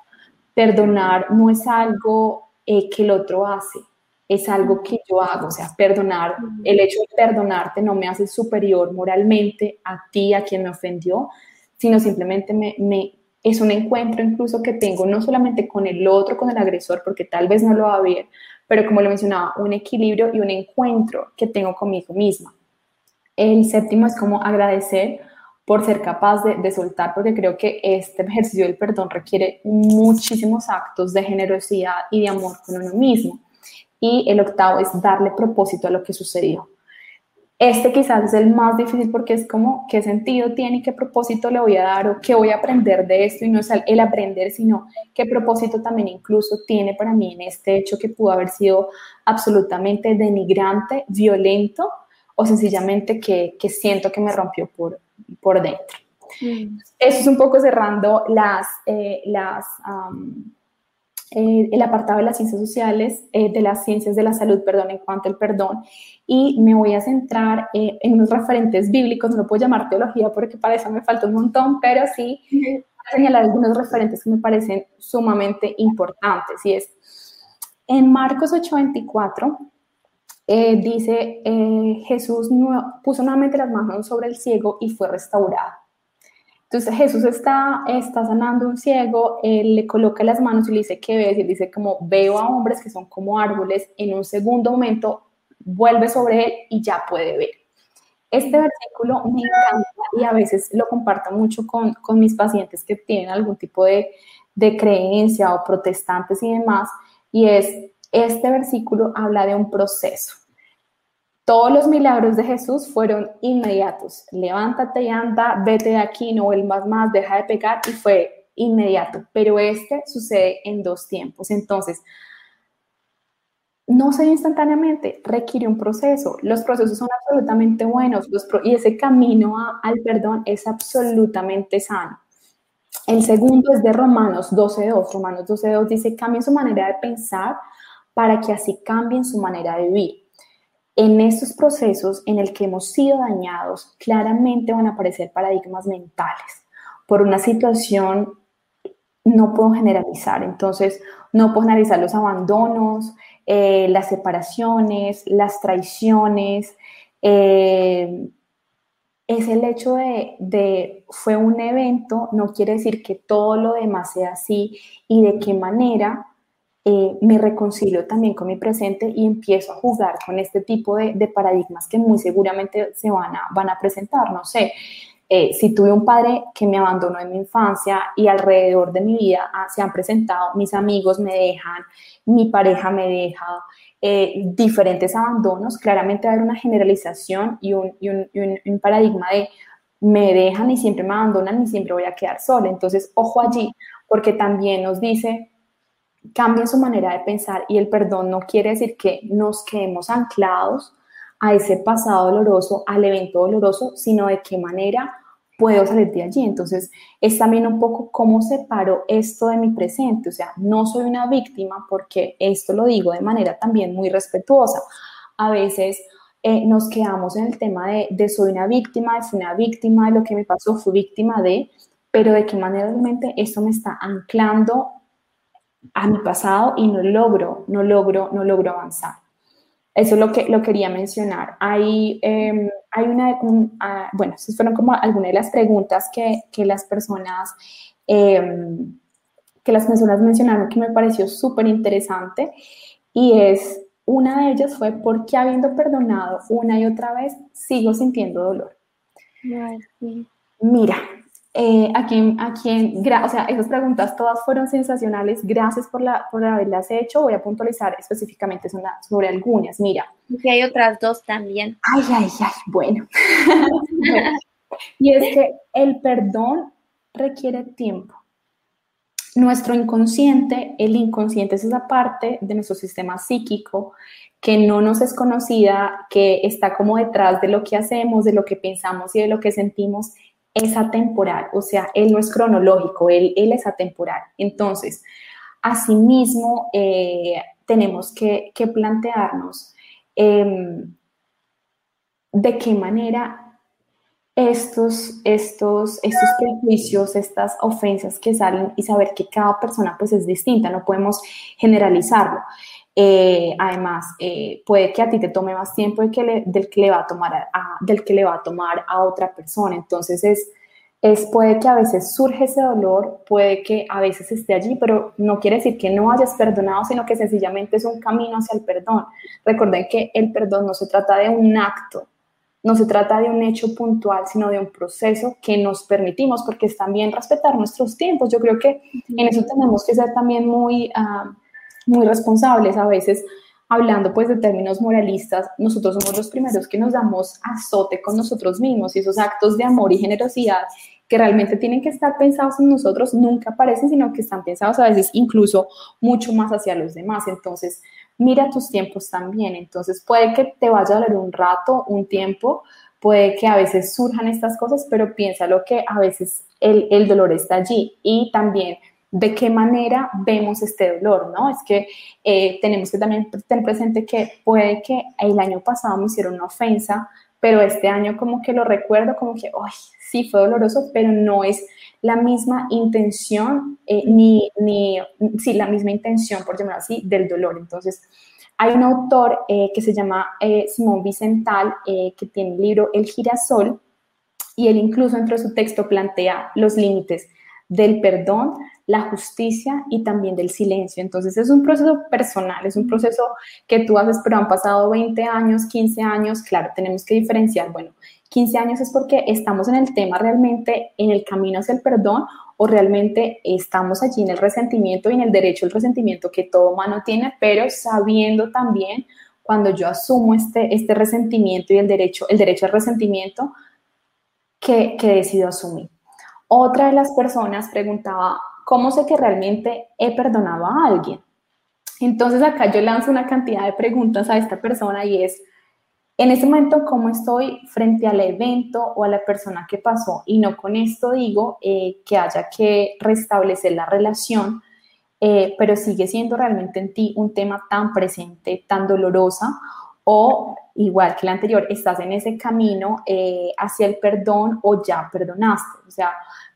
perdonar no es algo eh, que el otro hace, es algo que yo hago, o sea, perdonar, el hecho de perdonarte no me hace superior moralmente a ti, a quien me ofendió, sino simplemente me, me es un encuentro incluso que tengo no solamente con el otro, con el agresor, porque tal vez no lo va a ver, pero como lo mencionaba, un equilibrio y un encuentro que tengo conmigo misma. El séptimo es como agradecer por ser capaz de, soltar, porque creo que este ejercicio del perdón requiere muchísimos actos de generosidad y de amor con uno mismo. Y el octavo es darle propósito a lo que sucedió. Este quizás es el más difícil porque es como qué sentido tiene y qué propósito le voy a dar o qué voy a aprender de esto y no es el aprender, sino qué propósito también incluso tiene para mí en este hecho que pudo haber sido absolutamente denigrante, violento o sencillamente que, siento que me rompió por, por dentro. Mm. Eso es un poco cerrando las, eh, las eh, el apartado de las ciencias sociales, eh, de las ciencias de la salud, perdón, en cuanto al perdón, y me voy a centrar eh, en unos referentes bíblicos, no lo puedo llamar teología porque para eso me falta un montón, pero sí voy a señalar algunos referentes que me parecen sumamente importantes, y es en Marcos 8:24, dice, Jesús puso nuevamente las manos sobre el ciego y fue restaurado. Entonces Jesús está, está sanando un ciego, él le coloca las manos y le dice que ves, y dice como veo a hombres que son como árboles, en un segundo momento vuelve sobre él y ya puede ver. Este versículo me encanta y a veces lo comparto mucho con, con mis pacientes que tienen algún tipo de, de creencia o protestantes y demás, y es, este versículo habla de un proceso. Todos los milagros de Jesús fueron inmediatos. Levántate y anda, vete de aquí, no vuelvas más, deja de pecar y fue inmediato. Pero este sucede en dos tiempos. Entonces, no se instantáneamente, requiere un proceso. Los procesos son absolutamente buenos y ese camino al perdón es absolutamente sano. El segundo es de Romanos 12.2. Romanos 12.2 dice, cambien su manera de pensar para que así cambien su manera de vivir. En estos procesos en el que hemos sido dañados, claramente van a aparecer paradigmas mentales. Por una situación, no puedo generalizar, entonces no puedo generalizar los abandonos, eh, las separaciones, las traiciones. Eh, es el hecho de, de, fue un evento, no quiere decir que todo lo demás sea así y de qué manera eh, me reconcilio también con mi presente y empiezo a jugar con este tipo de, paradigmas que muy seguramente se van a, van a presentar. No sé, eh, si tuve un padre que me abandonó en mi infancia y alrededor de mi vida ah, se han presentado, mis amigos me dejan, mi pareja me deja, eh, diferentes abandonos, claramente va a haber una generalización y un, y un paradigma de me dejan y siempre me abandonan y siempre voy a quedar sola. Entonces, ojo allí, porque también nos dice cambien su manera de pensar y el perdón no quiere decir que nos quedemos anclados a ese pasado doloroso, al evento doloroso, sino de qué manera puedo salir de allí. Entonces, es también un poco cómo separo esto de mi presente. O sea, no soy una víctima porque esto lo digo de manera también muy respetuosa. A veces eh, nos quedamos en el tema de, de, soy una víctima, de fui una víctima, de lo que me pasó, fui víctima de, pero de qué manera realmente esto me está anclando a mi pasado y no logro, no logro, no logro avanzar. Eso es lo que lo quería mencionar. Hay, em, hay una, ah, bueno, esas fueron como algunas de las preguntas que, que las personas, em, que las personas mencionaron que me pareció súper interesante y es, una de ellas fue, ¿por qué habiendo perdonado una y otra vez sigo sintiendo dolor? Mira, eh, a quien, a quien, o sea, esas preguntas todas fueron sensacionales. Gracias por, la, por haberlas hecho. Voy a puntualizar específicamente sobre algunas. Mira. Y hay otras dos también. Ay, ay, ay, bueno. [laughs] y es que el perdón requiere tiempo. Nuestro inconsciente, el inconsciente es esa parte de nuestro sistema psíquico que no nos es conocida, que está como detrás de lo que hacemos, de lo que pensamos y de lo que sentimos es atemporal, o sea, él no es cronológico, él, él es atemporal. Entonces, asimismo, eh, tenemos que, plantearnos em, de qué manera estos, estos, estos prejuicios, estas ofensas que salen y saber que cada persona pues es distinta, no podemos generalizarlo. Eh, además, eh, puede que a ti te tome más tiempo del que le, del que le va a tomar a, del que le va a tomar a otra persona. Entonces es, es, puede que a veces surge ese dolor, puede que a veces esté allí, pero no quiere decir que no hayas perdonado, sino que sencillamente es un camino hacia el perdón. Recuerden que el perdón no se trata de un acto, no se trata de un hecho puntual, sino de un proceso que nos permitimos, porque es también respetar nuestros tiempos. Yo creo que en eso tenemos que ser también muy... Uh, muy responsables a veces hablando pues de términos moralistas, nosotros somos los primeros que nos damos azote con nosotros mismos y esos actos de amor y generosidad que realmente tienen que estar pensados en nosotros nunca aparecen, sino que están pensados a veces incluso mucho más hacia los demás. Entonces, mira tus tiempos también. Entonces, puede que te vaya a doler un rato, un tiempo, puede que a veces surjan estas cosas, pero piensa lo que a veces el, el dolor está allí y también de qué manera vemos este dolor, ¿no? Es que eh, tenemos que también tener presente que puede que el año pasado me hicieron una ofensa, pero este año como que lo recuerdo como que, ay, sí fue doloroso, pero no es la misma intención, eh, ni, ni, sí, la misma intención, por llamarlo así, del dolor. Entonces, hay un autor eh, que se llama Simón Vicental, que tiene el libro El girasol, y él incluso entre su texto plantea los límites del perdón, la justicia y también del silencio. Entonces es un proceso personal, es un proceso que tú haces, pero han pasado 20 años, 15 años, claro, tenemos que diferenciar, bueno, 15 años es porque estamos en el tema realmente, en el camino hacia el perdón o realmente estamos allí en el resentimiento y en el derecho al resentimiento que todo humano tiene, pero sabiendo también cuando yo asumo este, este resentimiento y el derecho, el derecho al resentimiento que, que decido asumir. Otra de las personas preguntaba, ¿cómo sé que realmente he perdonado a alguien? Entonces acá yo lanzo una cantidad de preguntas a esta persona y es, en este momento, ¿cómo estoy frente al evento o a la persona que pasó? Y no con esto digo eh, que haya que restablecer la relación, eh, pero sigue siendo realmente en ti un tema tan presente, tan dolorosa, o igual que el anterior, estás en ese camino eh, hacia el perdón o ya perdonaste. O sea,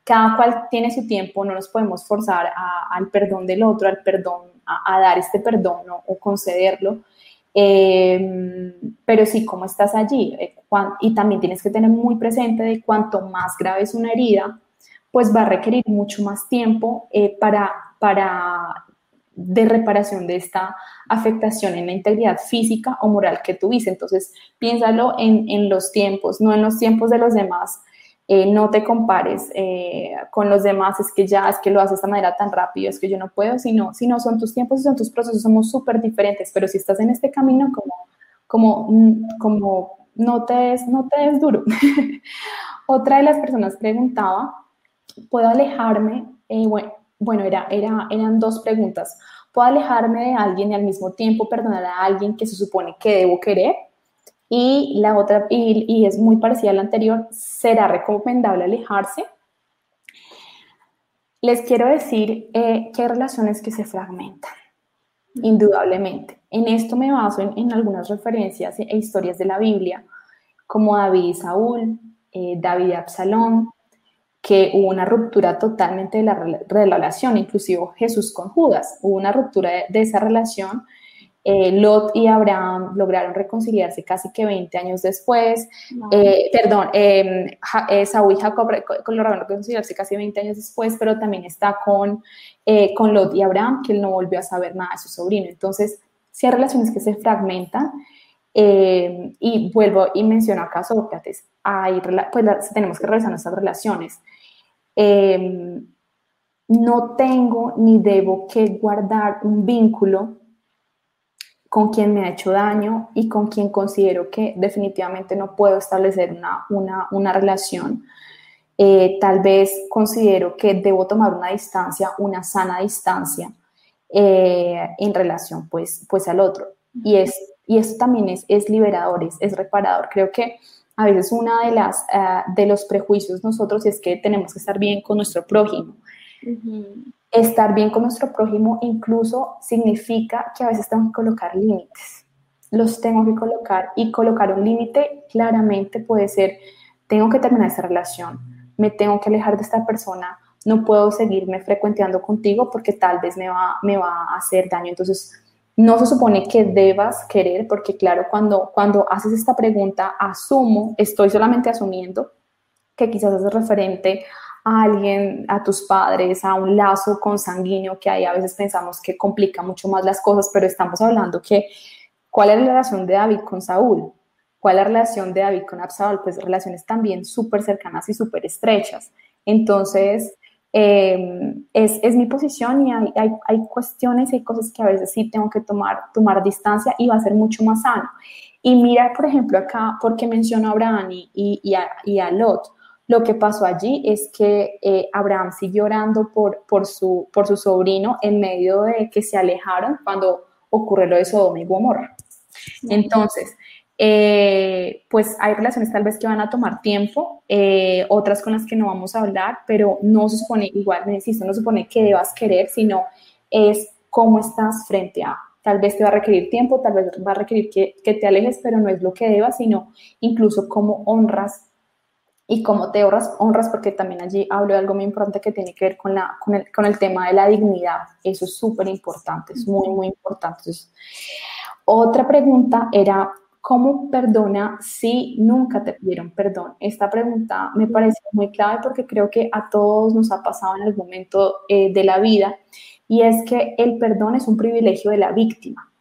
cada cual tiene su tiempo, no nos podemos forzar al perdón del otro, al perdón, a, dar este perdón o concederlo. Eh, pero sí, ¿cómo estás allí? Eh, y también tienes que tener muy presente de cuanto más grave es una herida, pues va a requerir mucho más tiempo eh, para, para de reparación de esta afectación en la integridad física o moral que tuviste. Entonces, piénsalo en, en los tiempos, no en los tiempos de los demás, eh, no te compares eh, con los demás, es que ya, es que lo haces de esta manera tan rápido, es que yo no puedo, sino, no son tus tiempos y son tus procesos, somos súper diferentes, pero si estás en este camino, como, como, mm, como no, te des, no te des duro. [laughs] Otra de las personas preguntaba, ¿puedo alejarme? Eh, bueno, bueno era, era, eran dos preguntas. ¿Puedo alejarme de alguien y al mismo tiempo perdonar a alguien que se supone que debo querer? Y la otra, y, es muy parecida a la anterior, ¿será recomendable alejarse? Les quiero decir eh, que relaciones que se fragmentan, indudablemente. En esto me baso en, algunas referencias e historias de la Biblia, como David y Saúl, eh, David y Absalón, que hubo una ruptura totalmente de la, relación, inclusive Jesús con Judas, hubo una ruptura de esa relación eh, Lot y Abraham lograron reconciliarse casi que 20 años después. Eh, perdón, em, eh, Saúl y Jacob lograron reconciliarse casi 20 años después, pero también está con, con Lot y Abraham, que él no volvió a saber nada de su sobrino. Entonces, si hay relaciones que se fragmentan, y vuelvo y menciono acá Sócrates, hay, pues tenemos que revisar nuestras relaciones. Em, no tengo ni debo que guardar un vínculo con quien me ha hecho daño y con quien considero que definitivamente no puedo establecer una, una, relación. Eh, tal vez considero que debo tomar una distancia, una sana distancia eh, en relación pues, pues al otro. Y, es, y esto también es, es liberador, es, reparador. Creo que a veces una de, las, eh, de los prejuicios nosotros es que tenemos que estar bien con nuestro prójimo. Estar bien con nuestro prójimo incluso significa que a veces tengo que colocar límites. Los tengo que colocar y colocar un límite claramente puede ser, tengo que terminar esta relación, me tengo que alejar de esta persona, no puedo seguirme frecuenteando contigo porque tal vez me va, me va a hacer daño. Entonces, no se supone que debas querer, porque claro, cuando, cuando haces esta pregunta, asumo, estoy solamente asumiendo que quizás es referente a alguien, a tus padres, a un lazo consanguíneo que ahí a veces pensamos que complica mucho más las cosas, pero estamos hablando que, ¿cuál es la relación de David con Saúl? ¿Cuál es la relación de David con Absalón? Pues relaciones también súper cercanas y súper estrechas. Entonces, em, es, mi posición y hay, hay, hay, cuestiones y cosas que a veces sí tengo que tomar, tomar distancia y va a ser mucho más sano. Y mira, por ejemplo, acá, porque menciono a Abraham y, y, a, y a Lot, lo que pasó allí es que eh, Abraham siguió orando por, por, su, por su sobrino en medio de que se alejaron cuando ocurrió lo de Sodoma y Gomorra. Entonces, eh, pues hay relaciones tal vez que van a tomar tiempo, eh, otras con las que no vamos a hablar, pero no se supone, igual me insisto, no se supone que debas querer, sino es cómo estás frente a. Tal vez te va a requerir tiempo, tal vez va a requerir que, que te alejes, pero no es lo que debas, sino incluso cómo honras y cómo te honras, honras, porque también allí hablo de algo muy importante que tiene que ver con, la, con, el, con el tema de la dignidad. Eso es súper importante, es muy, muy importante. otra pregunta era, ¿cómo perdona si nunca te pidieron perdón? Esta pregunta me parece muy clave porque creo que a todos nos ha pasado en algún momento eh, de la vida y es que el perdón es un privilegio de la víctima.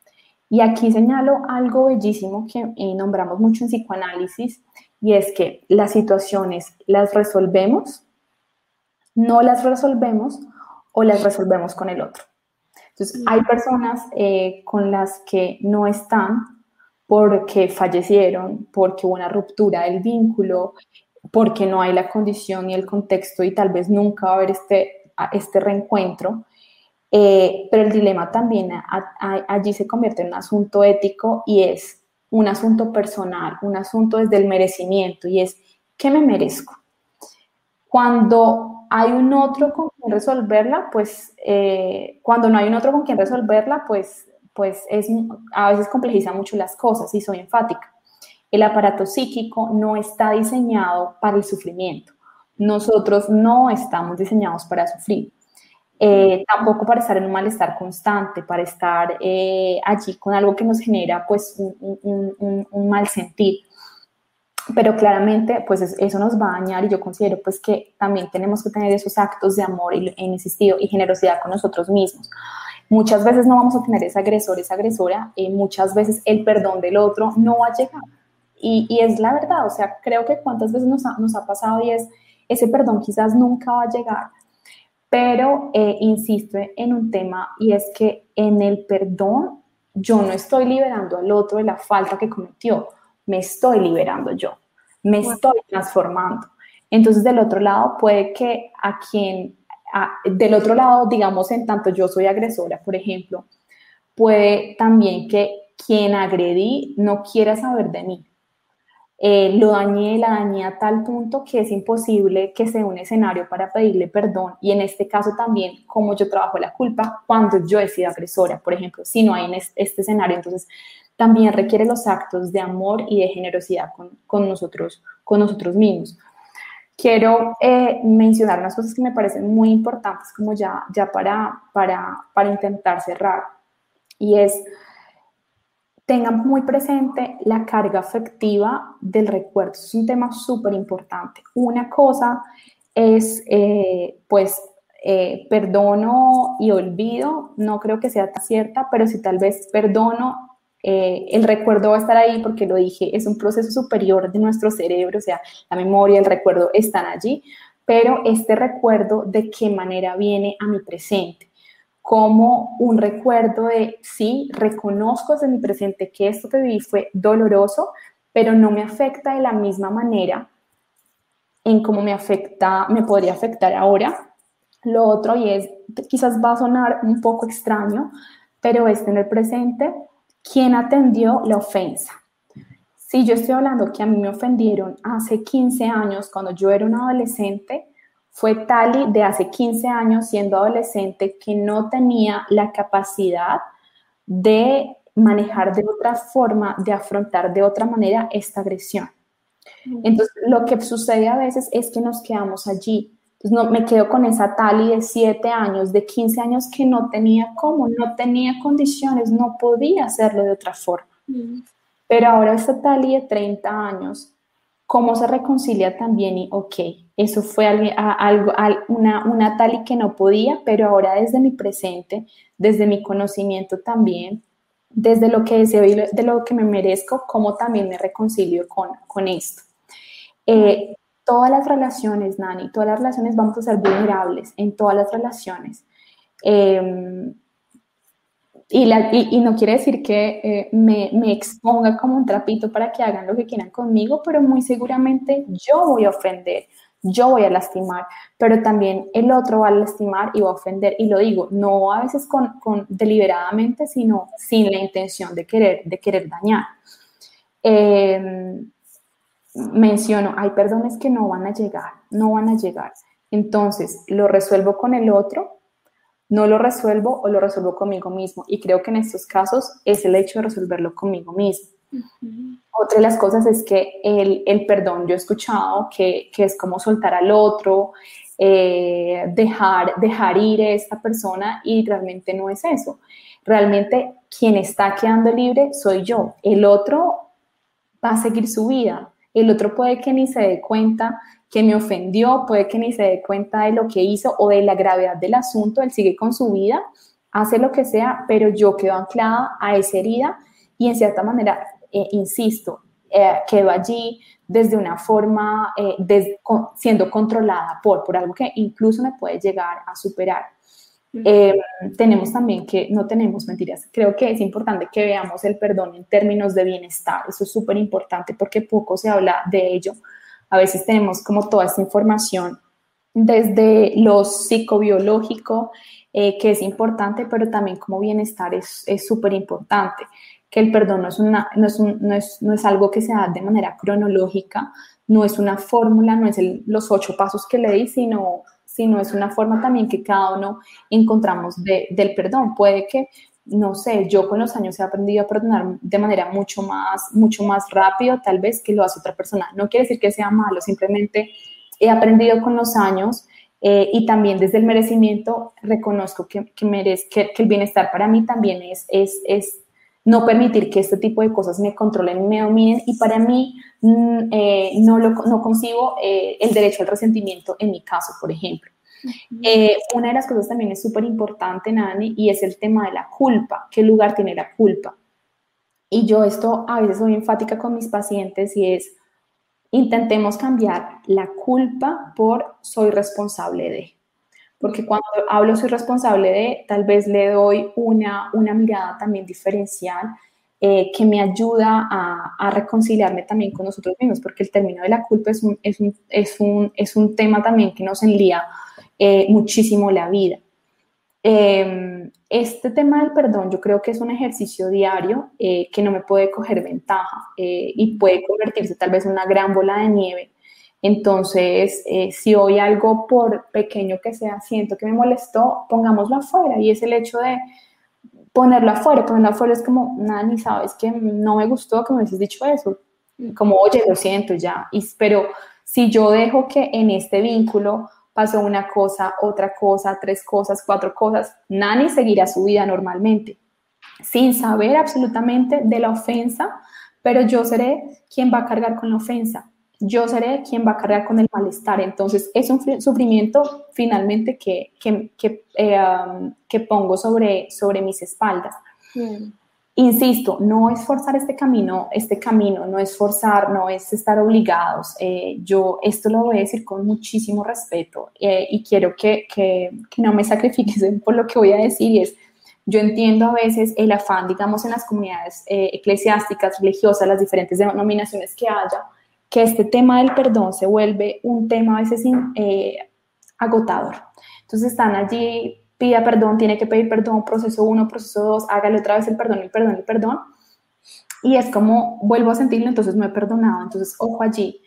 Y aquí señalo algo bellísimo que eh, nombramos mucho en psicoanálisis y es que las situaciones las resolvemos, no las resolvemos o las resolvemos con el otro. Entonces, hay personas eh, con las que no están porque fallecieron, porque hubo una ruptura del vínculo, porque no hay la condición y el contexto y tal vez nunca va a haber este, este reencuentro. Eh, pero el dilema también allí se convierte en un asunto ético y es un asunto personal, un asunto desde el merecimiento y es, ¿qué me merezco? Cuando hay un otro con quien resolverla, pues eh, cuando no hay un otro con quien resolverla, pues, pues es, a veces complejiza mucho las cosas y soy enfática. El aparato psíquico no está diseñado para el sufrimiento. Nosotros no estamos diseñados para sufrir. Eh, tampoco para estar en un malestar constante, para estar eh, allí con algo que nos genera pues un, un, mal sentir. Pero claramente pues eso nos va a dañar y yo considero pues que también tenemos que tener esos actos de amor y, insistido y generosidad con nosotros mismos. Muchas veces no vamos a tener ese agresor, esa agresora, y muchas veces el perdón del otro no va a llegar. Y, y es la verdad, o sea, creo que cuántas veces nos ha, nos ha pasado y es, ese perdón quizás nunca va a llegar, pero eh, insisto en un tema y es que en el perdón yo no estoy liberando al otro de la falta que cometió, me estoy liberando yo, me estoy transformando. Entonces del otro lado puede que a quien, del otro lado, digamos, en tanto yo soy agresora, por ejemplo, puede también que quien agredí no quiera saber de mí eh, lo dañé, la dañé a tal punto que es imposible que sea un escenario para pedirle perdón. Y en este caso también, como yo trabajo la culpa cuando yo he sido agresora, por ejemplo, si no hay en este escenario, entonces también requiere los actos de amor y de generosidad con, nosotros, con nosotros mismos. Quiero eh, mencionar unas cosas que me parecen muy importantes como ya, ya para, para, para intentar cerrar. Y es tengan muy presente la carga afectiva del recuerdo. Es un tema súper importante. Una cosa es, eh, pues, eh, perdono y olvido, no creo que sea tan cierta, pero si tal vez perdono, eh, el recuerdo va a estar ahí porque lo dije, es un proceso superior de nuestro cerebro, o sea, la memoria, el recuerdo están allí, pero este recuerdo de qué manera viene a mi presente como un recuerdo de, sí, reconozco desde mi presente que esto que viví fue doloroso, pero no me afecta de la misma manera en cómo me afecta, me podría afectar ahora. Lo otro, y es, quizás va a sonar un poco extraño, pero es en el presente, ¿quién atendió la ofensa? Si yo estoy hablando que a mí me ofendieron hace 15 años, cuando yo era una adolescente, fue Tali de hace 15 años, siendo adolescente, que no tenía la capacidad de manejar de otra forma, de afrontar de otra manera esta agresión. Entonces, lo que sucede a veces es que nos quedamos allí. Entonces, no, me quedo con esa Tali de 7 años, de 15 años que no tenía cómo, no tenía condiciones, no podía hacerlo de otra forma. Pero ahora esta Tali de 30 años, ¿cómo se reconcilia también? Y, ok, eso fue algo, una, una tal y que no podía, pero ahora desde mi presente, desde mi conocimiento también, desde lo que deseo y de lo que me merezco, cómo también me reconcilio con, con esto. Eh, todas las relaciones, Nani, todas las relaciones vamos a ser vulnerables en todas las relaciones. Em, y, y, no quiere decir que eh, me, me, exponga como un trapito para que hagan lo que quieran conmigo, pero muy seguramente yo voy a ofender, yo voy a lastimar, pero también el otro va a lastimar y va a ofender. Y lo digo, no a veces con, deliberadamente, sino sin la intención de querer, de querer dañar. Em, menciono, hay perdones que no van a llegar, no van a llegar. Entonces, lo resuelvo con el otro, no lo resuelvo o lo resuelvo conmigo mismo. Y creo que en estos casos es el hecho de resolverlo conmigo mismo. Otra de las cosas es que el, el perdón, yo he escuchado que, que, es como soltar al otro, eh, dejar, dejar ir a esta persona y realmente no es eso. Realmente quien está quedando libre soy yo. El otro va a seguir su vida. El otro puede que ni se dé cuenta que me ofendió, puede que ni se dé cuenta de lo que hizo o de la gravedad del asunto. Él sigue con su vida, hace lo que sea, pero yo quedo anclada a esa herida y en cierta manera eh, insisto, eh, quedó allí desde una forma, eh, siendo controlada por, por algo que incluso me puede llegar a superar. tenemos también que, no tenemos mentiras, creo que es importante que veamos el perdón en términos de bienestar, eso es súper importante porque poco se habla de ello. A veces tenemos como toda esta información desde lo psicobiológico, que es importante, pero también como bienestar es súper importante que el perdón no es, una, no es, no es, no es algo que se da de manera cronológica, no es una fórmula, no es los ocho pasos que le di, sino, sino es una forma también que cada uno encontramos de, del perdón. Puede que, no sé, yo con los años he aprendido a perdonar de manera mucho más, mucho más rápido, tal vez que lo hace otra persona. No quiere decir que sea malo, simplemente he aprendido con los años eh, y también desde el merecimiento reconozco que, que, merez, que, el bienestar para mí también es, es, es no permitir que este tipo de cosas me controlen y me dominen. Y para mí mm, eh, no, lo, no concibo eh, el derecho al resentimiento en mi caso, por ejemplo. Eh, una de las cosas también es súper importante, Nani, y es el tema de la culpa. ¿Qué lugar tiene la culpa? Y yo esto a veces soy enfática con mis pacientes y es, intentemos cambiar la culpa por soy responsable de porque cuando hablo soy responsable de, tal vez le doy una, una mirada también diferencial eh, que me ayuda a, reconciliarme también con nosotros mismos, porque el término de la culpa es un, es un, es un, es un tema también que nos enlía eh, muchísimo la vida. Em, este tema del perdón yo creo que es un ejercicio diario eh, que no me puede coger ventaja y puede convertirse tal vez en una gran bola de nieve. Entonces, eh, si hoy algo por pequeño que sea, siento que me molestó, pongámoslo afuera. Y es el hecho de ponerlo afuera, ponerlo afuera es como, nada, ni sabes que no me gustó que me hubieses dicho eso, como, oye, lo siento ya, y, pero si yo dejo que en este vínculo pasó una cosa, otra cosa, tres cosas, cuatro cosas, Nani seguirá su vida normalmente, sin saber absolutamente de la ofensa, pero yo seré quien va a cargar con la ofensa, yo seré quien va a cargar con el malestar. Entonces, es un sufrimiento finalmente que, que, que, eh, um, que pongo sobre, sobre mis espaldas. Mm. Insisto, no es forzar este camino, este camino, no es forzar, no es estar obligados. Eh, yo esto lo voy a decir con muchísimo respeto eh, y quiero que, que, que, no me sacrifiquen [laughs] por lo que voy a decir y es, yo entiendo a veces el afán, digamos, en las comunidades eh, eclesiásticas, religiosas, las diferentes denominaciones que haya, que este tema del perdón se vuelve un tema a veces agotador. Entonces están allí pida perdón, tiene que pedir perdón, proceso uno, proceso dos, hágale otra vez el perdón, el perdón, el perdón. Y es como, vuelvo a sentirlo, entonces no he perdonado. Entonces, ojo allí,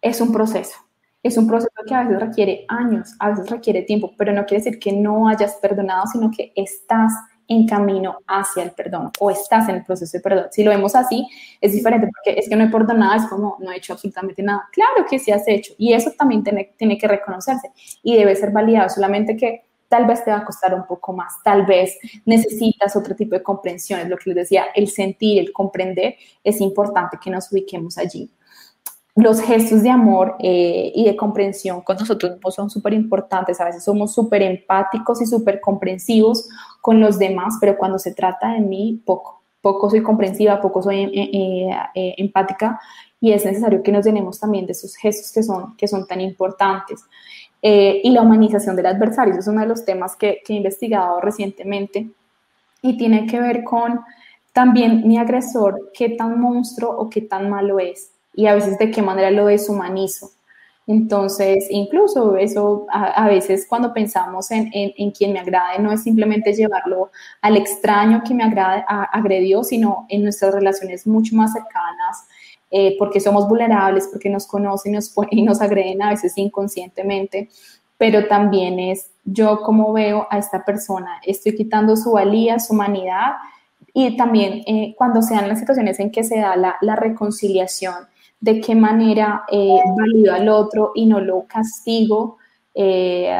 es un proceso. Es un proceso que a veces requiere años, a veces requiere tiempo, pero no quiere decir que no hayas perdonado, sino que estás en camino hacia el perdón o estás en el proceso de perdón. Si lo vemos así, es diferente porque es que no he perdonado, es como no he hecho absolutamente nada. Claro que sí has hecho y eso también tiene, tiene que reconocerse y debe ser validado, solamente que tal vez te va a costar un poco más, tal vez necesitas otro tipo de comprensión, es lo que les decía, el sentir, el comprender, es importante que nos ubiquemos allí. Los gestos de amor eh, y de comprensión con nosotros son súper importantes, a veces somos súper empáticos y súper comprensivos con los demás, pero cuando se trata de mí, poco, poco soy comprensiva, poco soy eh, eh, empática y es necesario que nos tenemos también de esos gestos que son, que son tan importantes. Y la humanización del adversario. es uno de los temas que, he investigado recientemente y tiene que ver con también mi agresor, qué tan monstruo o qué tan malo es y a veces de qué manera lo deshumanizo. Entonces, incluso eso a, veces cuando pensamos en, en, quien me agrade, no es simplemente llevarlo al extraño que me agrade, agredió, sino en nuestras relaciones mucho más cercanas, eh, porque somos vulnerables, porque nos conocen y nos agreden a veces inconscientemente, pero también es yo como veo a esta persona, estoy quitando su valía, su humanidad y también eh, cuando sean las situaciones en que se da la, la reconciliación, de qué manera eh, valido al otro y no lo castigo eh,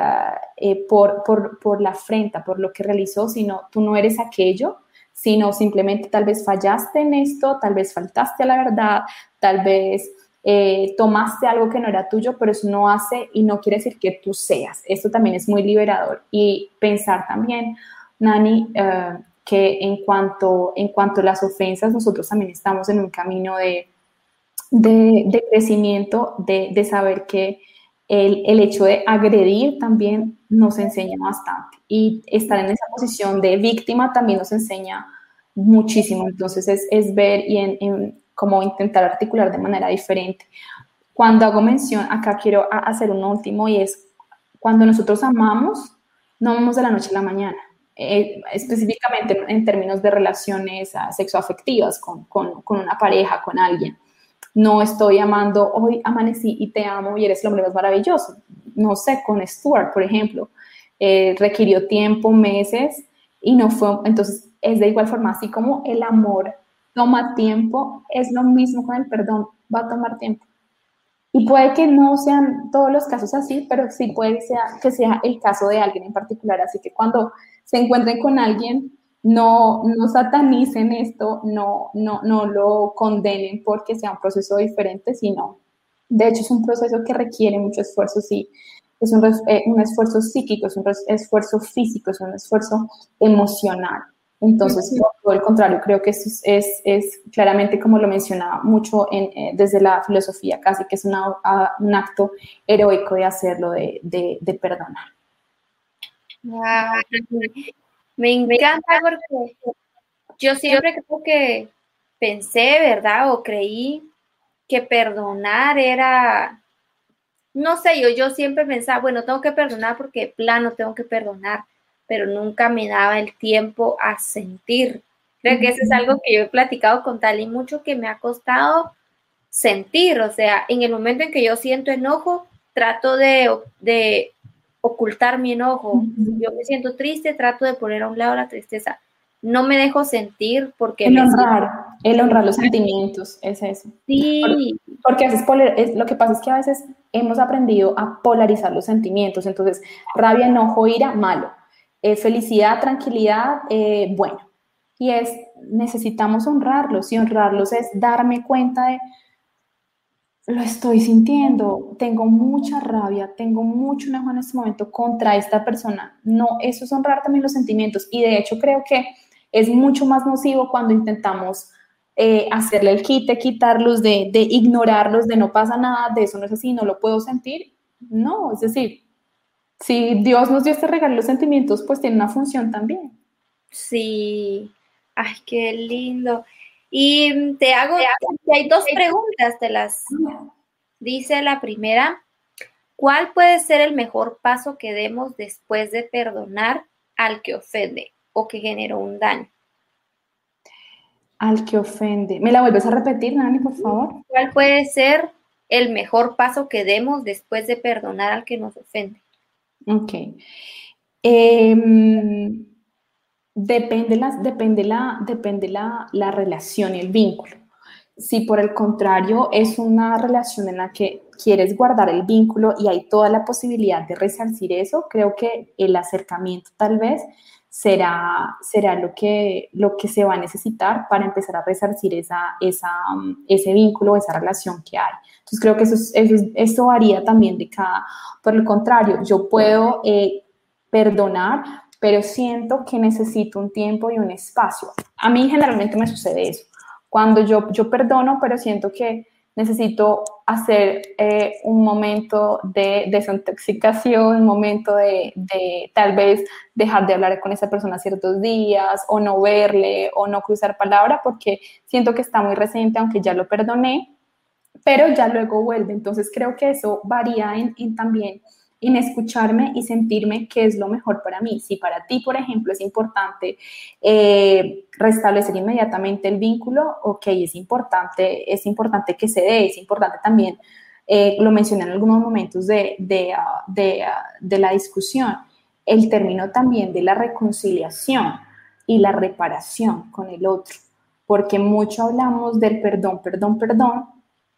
por, por, por la afrenta, por lo que realizó, sino tú no eres aquello, sino simplemente tal vez fallaste en esto, tal vez faltaste a la verdad, tal vez eh, tomaste algo que no era tuyo, pero eso no hace y no quiere decir que tú seas. Esto también es muy liberador. Y pensar también, Nani, eh, que en cuanto, en cuanto a las ofensas, nosotros también estamos en un camino de, de, crecimiento, de, de, saber que el, el, hecho de agredir también nos enseña bastante y estar en esa posición de víctima también nos enseña muchísimo. Entonces es, es ver y en, en cómo intentar articular de manera diferente. Cuando hago mención, acá quiero hacer un último y es cuando nosotros amamos, no amamos de la noche a la mañana. Eh, específicamente en términos de relaciones ah, sexoafectivas con, con, con una pareja, con alguien. No estoy amando, hoy amanecí y te amo y eres el hombre más maravilloso. No sé, con Stuart, por ejemplo, eh, requirió tiempo, meses, y no fue, entonces es de igual forma, así como el amor toma tiempo, es lo mismo con el perdón, va a tomar tiempo. Y puede que no sean todos los casos así, pero sí puede ser que sea el caso de alguien en particular. Así que cuando se encuentren con alguien, no, no satanicen esto, no, no, no lo condenen porque sea un proceso diferente, sino, de hecho, es un proceso que requiere mucho esfuerzo, sí, es un, eh, un esfuerzo psíquico, es un esfuerzo físico, es un esfuerzo emocional. Entonces, por el contrario, creo que es, es, es, claramente, como lo mencionaba mucho en, eh, desde la filosofía, casi que es una, un acto heroico de hacerlo, de, de, de perdonar. Me encanta porque yo siempre creo que pensé, ¿verdad? O creí que perdonar era no sé, yo, yo siempre pensaba, bueno, tengo que perdonar porque plano tengo que perdonar, pero nunca me daba el tiempo a sentir. Creo que eso es algo que yo he platicado con Tali mucho, que me ha costado sentir, o sea, en el momento en que yo siento enojo, trato de, de ocultar mi enojo. Yo me siento triste, trato de poner a un lado la tristeza. No me dejo sentir porque... El honrar, el honrar los sentimientos, es eso. Sí. Porque, es, lo que pasa es que a veces hemos aprendido a polarizar los sentimientos. Entonces, rabia, enojo, ira, malo. Eh, felicidad, tranquilidad, eh, bueno. Y es, necesitamos honrarlos y honrarlos es darme cuenta de, lo estoy sintiendo, tengo mucha rabia, tengo mucho enojo en este momento contra esta persona. No, eso es honrar también los sentimientos y de hecho creo que es mucho más nocivo cuando intentamos eh, hacerle el quite, quitarlos, de, de ignorarlos, de no pasa nada, de eso no es así, no lo puedo sentir. No, es decir, si Dios nos dio este regalo los sentimientos, pues tiene una función también. Sí, ay, qué lindo. Y te hago, hay dos preguntas, te las dice la primera. ¿Cuál puede ser el mejor paso que demos después de perdonar al que ofende o que generó un daño? Al que ofende. ¿Me la vuelves a repetir, Nani, por favor? ¿Cuál puede ser el mejor paso que demos después de perdonar al que nos ofende? Ok. Eh, Depende, las, depende, la, depende la, la relación y el vínculo. Si por el contrario es una relación en la que quieres guardar el vínculo y hay toda la posibilidad de resarcir eso, creo que el acercamiento tal vez será, será lo, que, lo que se va a necesitar para empezar a resarcir esa, esa, ese vínculo, esa relación que hay. Entonces creo que eso, eso varía también de cada. Por el contrario, yo puedo eh, perdonar, pero siento que necesito un tiempo y un espacio. A mí generalmente me sucede eso. Cuando yo, yo perdono, pero siento que necesito hacer eh, un momento de desintoxicación, un momento de, tal vez dejar de hablar con esa persona ciertos días o no verle o no cruzar palabra porque siento que está muy reciente, aunque ya lo perdoné, pero ya luego vuelve. Entonces creo que eso varía en también en escucharme y sentirme que es lo mejor para mí. Si para ti, por ejemplo, es importante eh, restablecer inmediatamente el vínculo, ok, es importante, es importante que se dé, es importante también, eh, lo mencioné en algunos momentos de, de, ah, de, ah, de la discusión, el término también de la reconciliación y la reparación con el otro, porque mucho hablamos del perdón, perdón, perdón,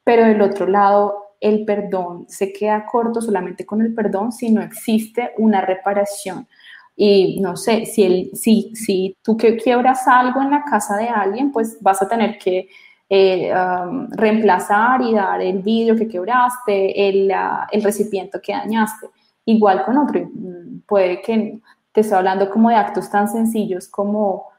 pero del otro lado el perdón se queda corto solamente con el perdón si no existe una reparación. Y no sé, si, el, si, si tú que quiebras algo en la casa de alguien, pues vas a tener que eh, reemplazar y dar el vidrio que quebraste, el, el recipiente que dañaste. Igual con otro, mm, puede que te estoy hablando como de actos tan sencillos como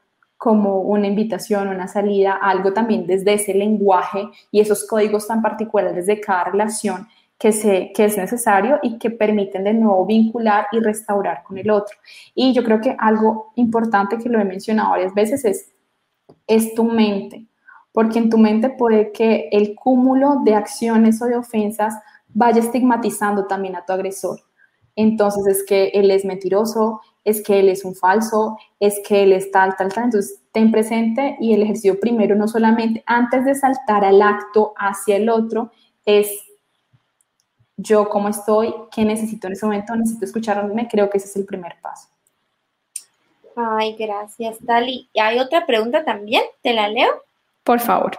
como una invitación, una salida, algo también desde ese lenguaje y esos códigos tan particulares de cada relación que, se, que es necesario y que permiten de nuevo vincular y restaurar con el otro. Y yo creo que algo importante que lo he mencionado varias veces es, es tu mente, porque en tu mente puede que el cúmulo de acciones o de ofensas vaya estigmatizando también a tu agresor. Entonces es que él es mentiroso, es que él es un falso, es que él es tal, tal, tal. Entonces, ten presente y el ejercicio primero, no solamente antes de saltar al acto hacia el otro, es yo cómo estoy, qué necesito en ese momento, necesito escucharme, creo que ese es el primer paso. Ay, gracias, Dali. ¿Y hay otra pregunta también? ¿Te la leo? Por favor.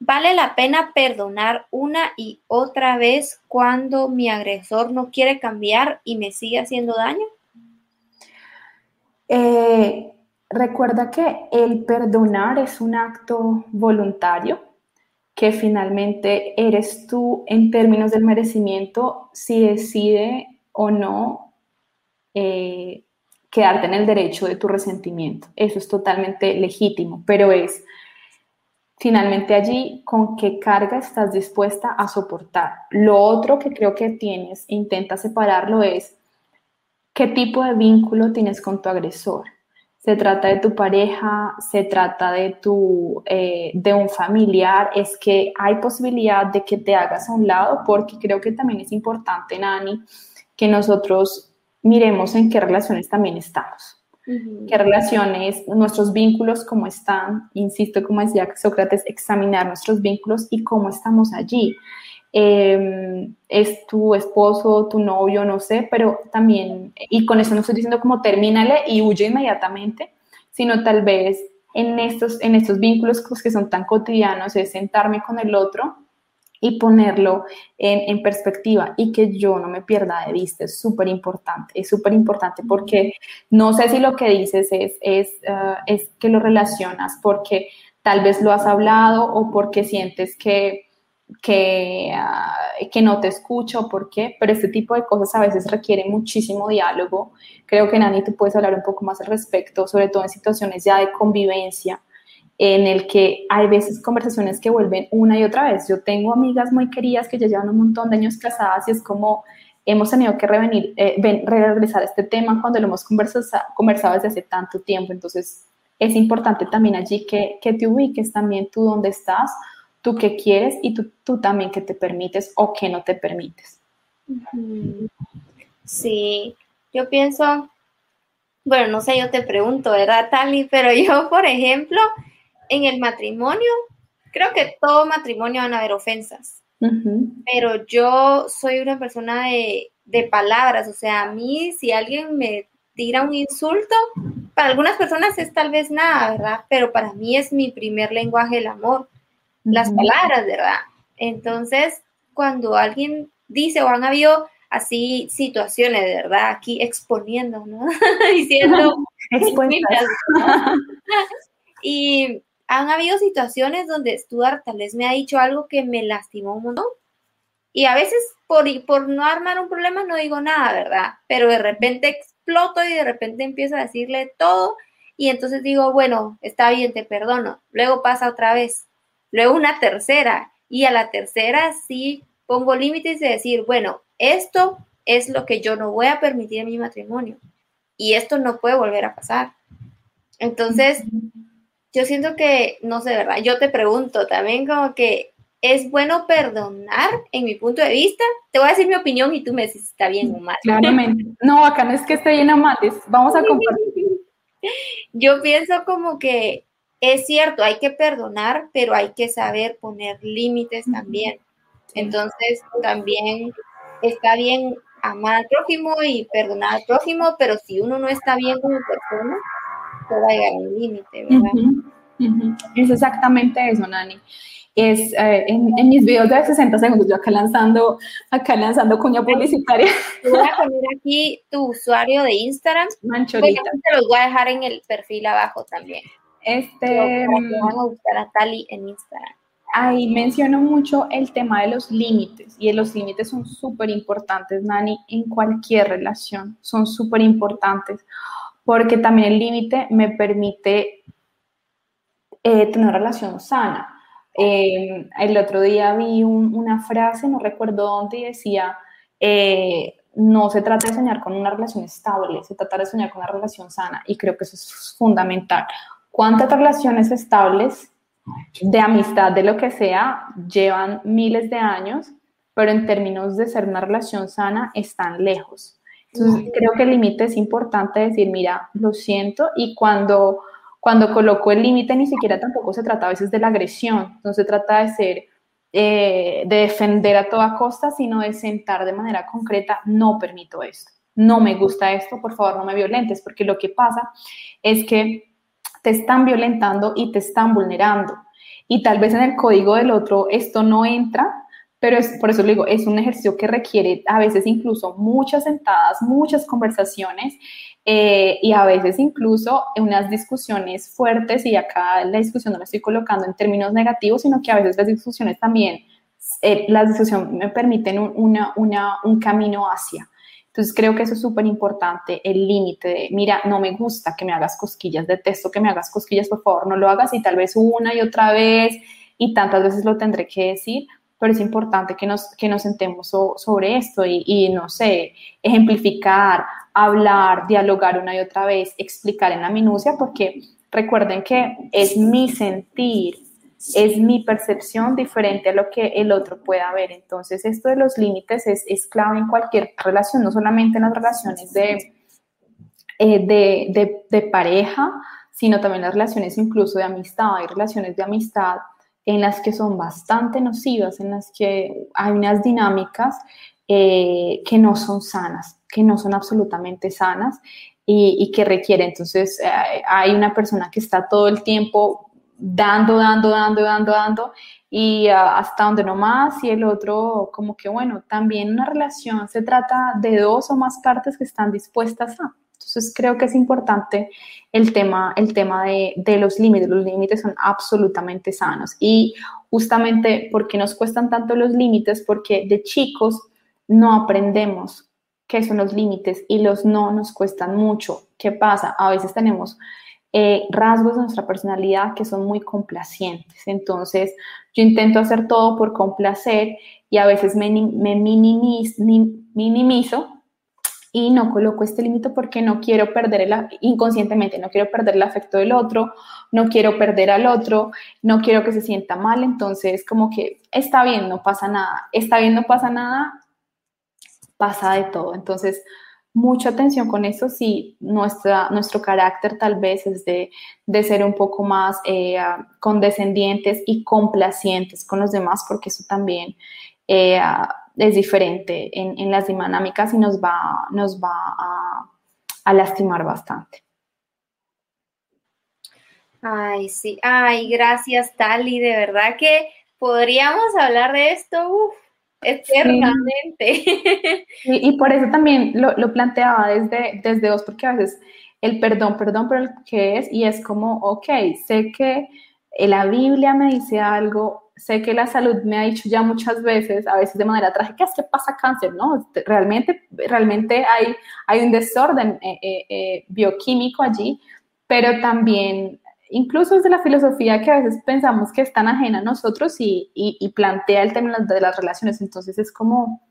¿Vale la pena perdonar una y otra vez cuando mi agresor no quiere cambiar y me sigue haciendo daño? Eh, recuerda que el perdonar es un acto voluntario, que finalmente eres tú en términos del merecimiento si decide o no eh, quedarte en el derecho de tu resentimiento. Eso es totalmente legítimo, pero es finalmente allí con qué carga estás dispuesta a soportar. Lo otro que creo que tienes, intenta separarlo, es ¿Qué tipo de vínculo tienes con tu agresor? Se trata de tu pareja, se trata de, tu, eh, de un familiar, es que hay posibilidad de que te hagas a un lado, porque creo que también es importante, Nani, que nosotros miremos en qué relaciones también estamos. ¿Qué relaciones, nuestros vínculos, cómo están? Insisto, como decía Sócrates, examinar nuestros vínculos y cómo estamos allí. Em, es tu esposo, tu novio, no sé, pero también, y con eso no estoy diciendo como termínale y huye inmediatamente, sino tal vez en estos, en estos vínculos que son tan cotidianos, es sentarme con el otro y ponerlo en, perspectiva y que yo no me pierda de vista. Es súper importante, es súper importante porque no sé si lo que dices es, es, ah, es que lo relacionas porque tal vez lo has hablado o porque sientes que, que, ah, que no te escucho, ¿por qué? Pero este tipo de cosas a veces requieren muchísimo diálogo. Creo que Nani, tú puedes hablar un poco más al respecto, sobre todo en situaciones ya de convivencia en el que hay veces conversaciones que vuelven una y otra vez. Yo tengo amigas muy queridas que ya llevan un montón de años casadas y es como hemos tenido que revenir, eh, regresar a este tema cuando lo hemos conversado, conversado desde hace tanto tiempo. Entonces, es importante también allí que, que te ubiques también tú dónde estás, tú qué quieres y tú, tú también qué te permites o qué no te permites. Sí, yo pienso, bueno, no sé, yo te pregunto, ¿verdad, Tali? Pero yo, por ejemplo, en el matrimonio, creo que todo matrimonio van a haber ofensas, pero yo soy una persona de, palabras, o sea, a mí si alguien me tira un insulto, para algunas personas es tal vez nada, ¿verdad? Pero para mí es mi primer lenguaje el amor, las palabras, ¿verdad? Entonces, cuando alguien dice o han habido así situaciones, ¿verdad? Aquí exponiendo, ¿no? [laughs] Diciendo... [laughs] [laughs] y han habido situaciones donde Stuart tal vez me ha dicho algo que me lastimó un montón. Y a veces por, por no armar un problema no digo nada, ¿verdad? Pero de repente exploto y de repente empiezo a decirle todo y entonces digo, bueno, está bien, te perdono. Luego pasa otra vez, luego una tercera y a la tercera sí pongo límites de decir, bueno, esto es lo que yo no voy a permitir en mi matrimonio y esto no puede volver a pasar. Entonces, yo siento que, no sé, ¿verdad? Yo te pregunto también como que es bueno perdonar en mi punto de vista. Te voy a decir mi opinión y tú me dices si está bien o mal. Claramente. [laughs] No, acá no es que esté bien o mal, vamos a compartir. [laughs] Yo pienso como que es cierto, hay que perdonar, pero hay que saber poner límites también. Entonces, también está bien amar al prójimo y perdonar al prójimo, pero si uno no está bien como persona, pueda llegar límite, ¿verdad? Es exactamente eso, Nani. Es, eh, en, mis videos de 60 segundos, yo acá lanzando, acá lanzando cuña publicitaria. [laughs] voy a poner aquí tu usuario de Instagram. Mancholita. te los voy a dejar en el perfil abajo también. Este. Vamos a buscar a Tali en Instagram. Ahí menciono mucho el tema de los límites y los límites son súper importantes, Nani, en cualquier relación, son súper importantes porque también el límite me permite eh, tener una relación sana. Eh, el otro día vi una frase, no recuerdo dónde, y decía, eh, no se trata de soñar con una relación estable, se trata de soñar con una relación sana, y creo que eso es fundamental. ¿Cuántas relaciones estables de amistad, de lo que sea, llevan miles de años, pero en términos de ser una relación sana, están lejos? Entonces, creo que el límite es importante decir, mira, lo siento, y cuando, cuando coloco el límite ni siquiera tampoco se trata a veces de la agresión, no se trata de ser, eh, de defender a toda costa, sino de sentar de manera concreta, no permito esto, no me gusta esto, por favor no me violentes, porque lo que pasa es que te están violentando y te están vulnerando. Y tal vez en el código del otro esto no entra, pero es, por eso le digo, es un ejercicio que requiere a veces incluso muchas sentadas, muchas conversaciones eh, y a veces incluso unas discusiones fuertes y acá la discusión no la estoy colocando en términos negativos, sino que a veces las discusiones también, eh, las discusiones me permiten una, una, un camino hacia. Entonces creo que eso es súper importante, el límite de, mira, no me gusta que me hagas cosquillas, detesto que me hagas cosquillas, por favor no lo hagas y tal vez una y otra vez y tantas veces lo tendré que decir, pero es importante que nos, que nos sentemos sobre esto y, no sé, ejemplificar, hablar, dialogar una y otra vez, explicar en la minucia, porque recuerden que es mi sentir, es mi percepción diferente a lo que el otro pueda ver. Entonces, esto de los límites es, es clave en cualquier relación, no solamente en las relaciones de, eh, de, de, pareja, sino también las relaciones incluso de amistad. Hay relaciones de amistad en las que son bastante nocivas, en las que hay unas dinámicas eh, que no son sanas, que no son absolutamente sanas y, y que requieren. Entonces, eh, hay una persona que está todo el tiempo dando, dando, dando, dando, dando, y ah, hasta donde no más, y el otro como que, bueno, también una relación se trata de dos o más partes que están dispuestas a. Creo que es importante el tema, el tema de, los límites. Los límites son absolutamente sanos. Y justamente, porque nos cuestan tanto los límites? Porque de chicos no aprendemos qué son los límites y los no nos cuestan mucho. ¿Qué pasa? A veces tenemos eh, rasgos de nuestra personalidad que son muy complacientes. Entonces, yo intento hacer todo por complacer y a veces me minimizo y no coloco este límite porque no quiero perder el, inconscientemente, no quiero perder el afecto del otro, no quiero perder al otro, no quiero que se sienta mal, entonces como que está bien, no pasa nada, está bien, no pasa nada, pasa de todo. Entonces, mucha atención con eso si nuestra, nuestro carácter tal vez es de, ser un poco más eh, condescendientes y complacientes con los demás, porque eso también eh, es diferente en, las dinámicas y nos va, nos va a, a, lastimar bastante. Ay, sí, ay, gracias Tali, de verdad que podríamos hablar de esto, uf, Eternamente. Y, por eso también lo, planteaba desde, desde vos, porque a veces el perdón, perdón por el que es, y es como, ok, sé que la Biblia me dice algo, sé que la salud me ha dicho ya muchas veces, a veces de manera trágica, es que pasa cáncer, ¿no? Realmente, realmente hay, hay un desorden eh, eh, eh, bioquímico allí, pero también incluso desde la filosofía que a veces pensamos que es tan ajena a nosotros y, plantea el tema de las relaciones. Entonces es como,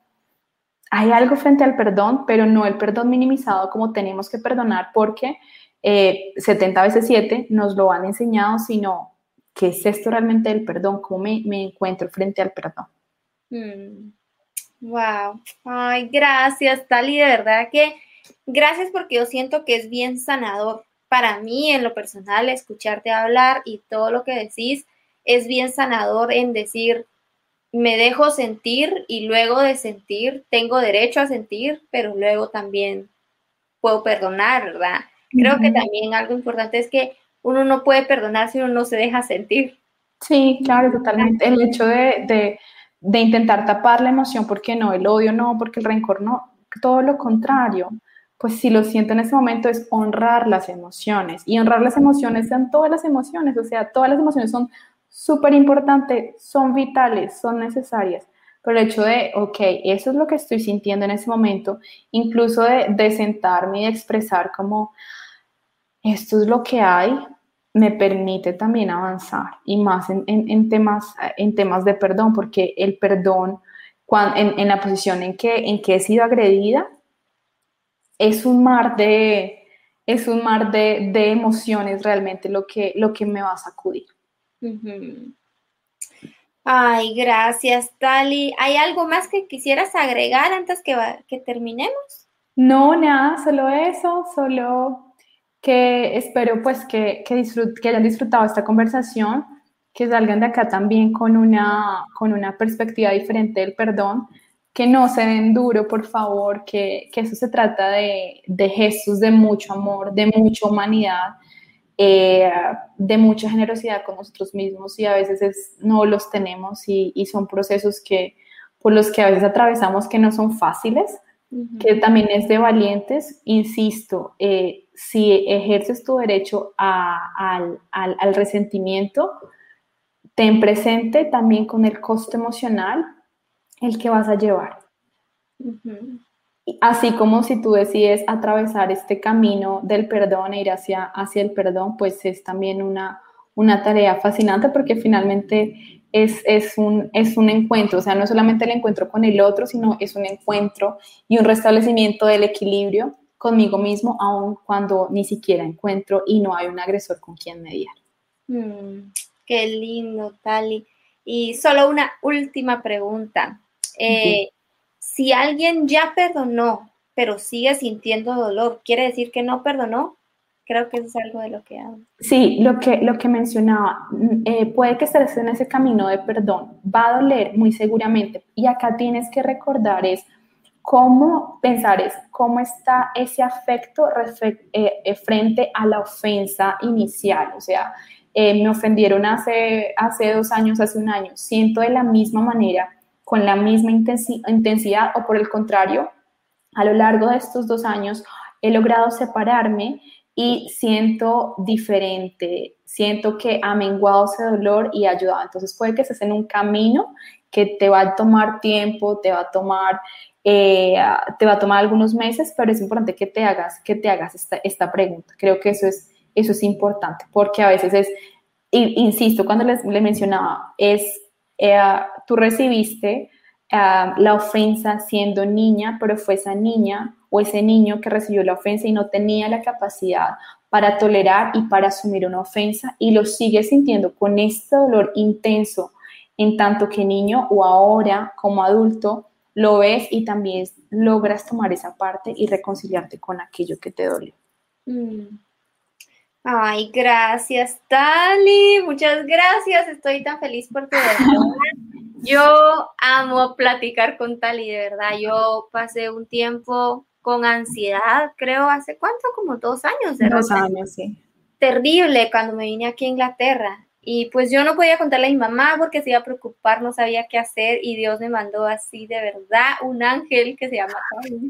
hay algo frente al perdón, pero no el perdón minimizado como tenemos que perdonar porque 70 eh, veces 7 nos lo han enseñado, sino qué es esto realmente del perdón, cómo me, encuentro frente al perdón. Wow, mm. ay, gracias, Tali, de verdad que gracias porque yo siento que es bien sanador para mí en lo personal escucharte hablar y todo lo que decís es bien sanador en decir, me dejo sentir y luego de sentir, tengo derecho a sentir, pero luego también puedo perdonar, ¿verdad? Creo que también algo importante es que uno no puede perdonar si uno no se deja sentir. Sí, claro, totalmente. El hecho de, de, de intentar tapar la emoción, porque no, el odio no, porque el rencor no, todo lo contrario pues si lo siento en ese momento es honrar las emociones. Y honrar las emociones sean todas las emociones, o sea, todas las emociones son súper importantes, son vitales, son necesarias. Pero el hecho de, ok, eso es lo que estoy sintiendo en ese momento, incluso de, sentarme y de expresar como, esto es lo que hay, me permite también avanzar y más en, temas, en temas de perdón, porque el perdón, cuando, en, la posición en que, en que he sido agredida, es un mar de, es un mar de, emociones realmente lo que, lo que me va a sacudir. Ay, gracias, Tali. ¿Hay algo más que quisieras agregar antes que, que terminemos? No, nada, solo eso, solo que espero pues que, que, que hayan disfrutado esta conversación, que salgan de acá también con una, con una perspectiva diferente del perdón que no se den duro, por favor, que, eso se trata de, de, gestos de mucho amor, de mucha humanidad, eh, de mucha generosidad con nosotros mismos y a veces no los tenemos y, son procesos que, por los que a veces atravesamos que no son fáciles, que también es de valientes. Insisto, eh, si ejerces tu derecho al, al resentimiento, ten presente también con el costo emocional el que vas a llevar. Así como si tú decides atravesar este camino del perdón e ir hacia, hacia el perdón, pues es también una, una tarea fascinante porque finalmente es, es, un, es un encuentro, o sea, no solamente el encuentro con el otro, sino es un encuentro y un restablecimiento del equilibrio conmigo mismo, aun cuando ni siquiera encuentro y no hay un agresor con quien mediar. Mm. Qué lindo, Tali. Y solo una última pregunta. Eh, si alguien ya perdonó, pero sigue sintiendo dolor, ¿quiere decir que no perdonó? Creo que eso es algo de lo que hablo. Sí, lo que, lo que mencionaba, mm, eh, puede que estés en ese camino de perdón, va a doler muy seguramente. Y acá tienes que recordar es cómo pensar es cómo está ese afecto eh, eh, frente a la ofensa inicial. O sea, me ofendieron hace, hace dos años, hace un año. Siento de la misma manera, con la misma intensidad o por el contrario, a lo largo de estos dos años he logrado separarme y siento diferente, siento que ha menguado ese dolor y ha ayudado. Entonces puede que estés en un camino que te va a tomar tiempo, te va a tomar, eh, te va a tomar algunos meses, pero es importante que te hagas, que te hagas esta, esta pregunta. Creo que eso es, eso es importante, porque a veces es, insisto, cuando les, le mencionaba, es, eh, tú recibiste eh, la ofensa siendo niña, pero fue esa niña o ese niño que recibió la ofensa y no tenía la capacidad para tolerar y para asumir una ofensa y lo sigue sintiendo con este dolor intenso en tanto que niño o ahora como adulto lo ves y también logras tomar esa parte y reconciliarte con aquello que te dolió. Mm. Ay, gracias, Tali. Muchas gracias. Estoy tan feliz por tu [laughs] Yo amo platicar con Tali, de verdad. Yo pasé un tiempo con ansiedad, creo, hace cuánto, como dos años. De dos años, sí. Terrible cuando me vine aquí a Inglaterra. Y pues yo no podía contarle a mi mamá porque se iba a preocupar, no sabía qué hacer y Dios me mandó así de verdad un ángel que se llama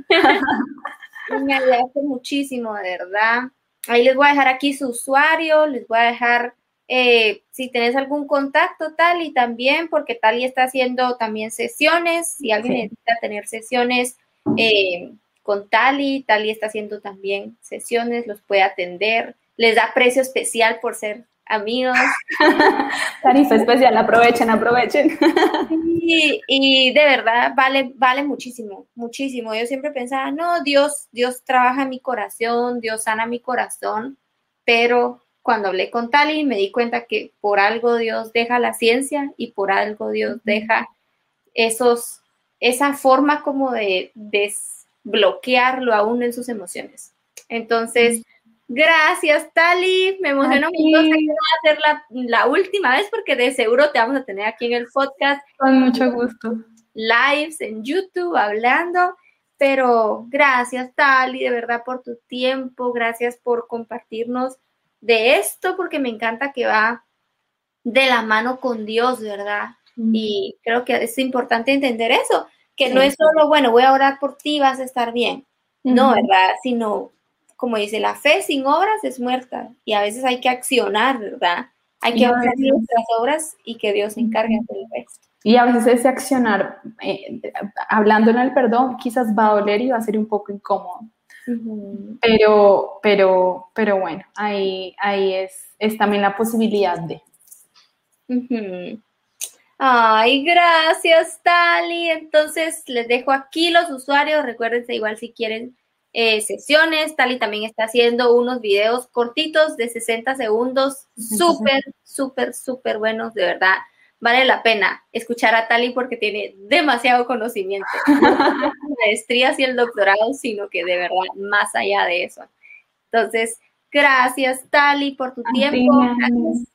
[laughs] me ayudaste muchísimo, de verdad. Ahí les voy a dejar aquí su usuario, les voy a dejar eh, si tenés algún contacto tal y también porque Tali está haciendo también sesiones, si alguien necesita tener sesiones eh, con Tali. Tali está haciendo también sesiones, los puede atender, les da precio especial por ser amigos. [laughs] Tarifa especial, aprovechen, aprovechen. [laughs] y, y, de verdad vale, vale muchísimo, muchísimo. Yo siempre pensaba, no, Dios, Dios trabaja en mi corazón, Dios sana mi corazón, pero cuando hablé con Tali me di cuenta que por algo Dios deja la ciencia y por algo Dios deja esos, esa forma como de, de bloquearlo aún en sus emociones. Entonces, gracias, Tali. Me emociono mucho. Sé que va a ser la, la, última vez porque de seguro te vamos a tener aquí en el podcast. Con mucho gusto. Lives en YouTube hablando. Pero gracias, Tali, de verdad por tu tiempo. Gracias por compartirnos de esto, porque me encanta que va de la mano con Dios, ¿verdad? Y creo que es importante entender eso que no es solo, bueno, voy a orar por ti, vas a estar bien. No, ¿verdad? Sino, como dice, la fe sin obras es muerta y a veces hay que accionar, ¿verdad? Hay que hacer nuestras obras y que Dios se encargue del resto. Y a veces ese accionar, eh, hablando en el perdón, quizás va a doler y va a ser un poco incómodo. Pero, pero, pero bueno, ahí, ahí es, es también la posibilidad de. Ay, gracias, Tali. Entonces, les dejo aquí los usuarios. Recuérdense igual si quieren eh, sesiones. Tali también está haciendo unos videos cortitos de 60 segundos, súper, súper, súper buenos, de verdad. Vale la pena escuchar a Tali porque tiene demasiado conocimiento. [laughs] No la maestría y el doctorado, sino que de verdad más allá de eso. Entonces, gracias, Tali, por tu tiempo. Gracias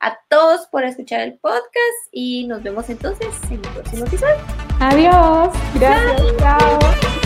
a todos por escuchar el podcast y nos vemos entonces en el próximo episodio. Adiós. Gracias. Chao.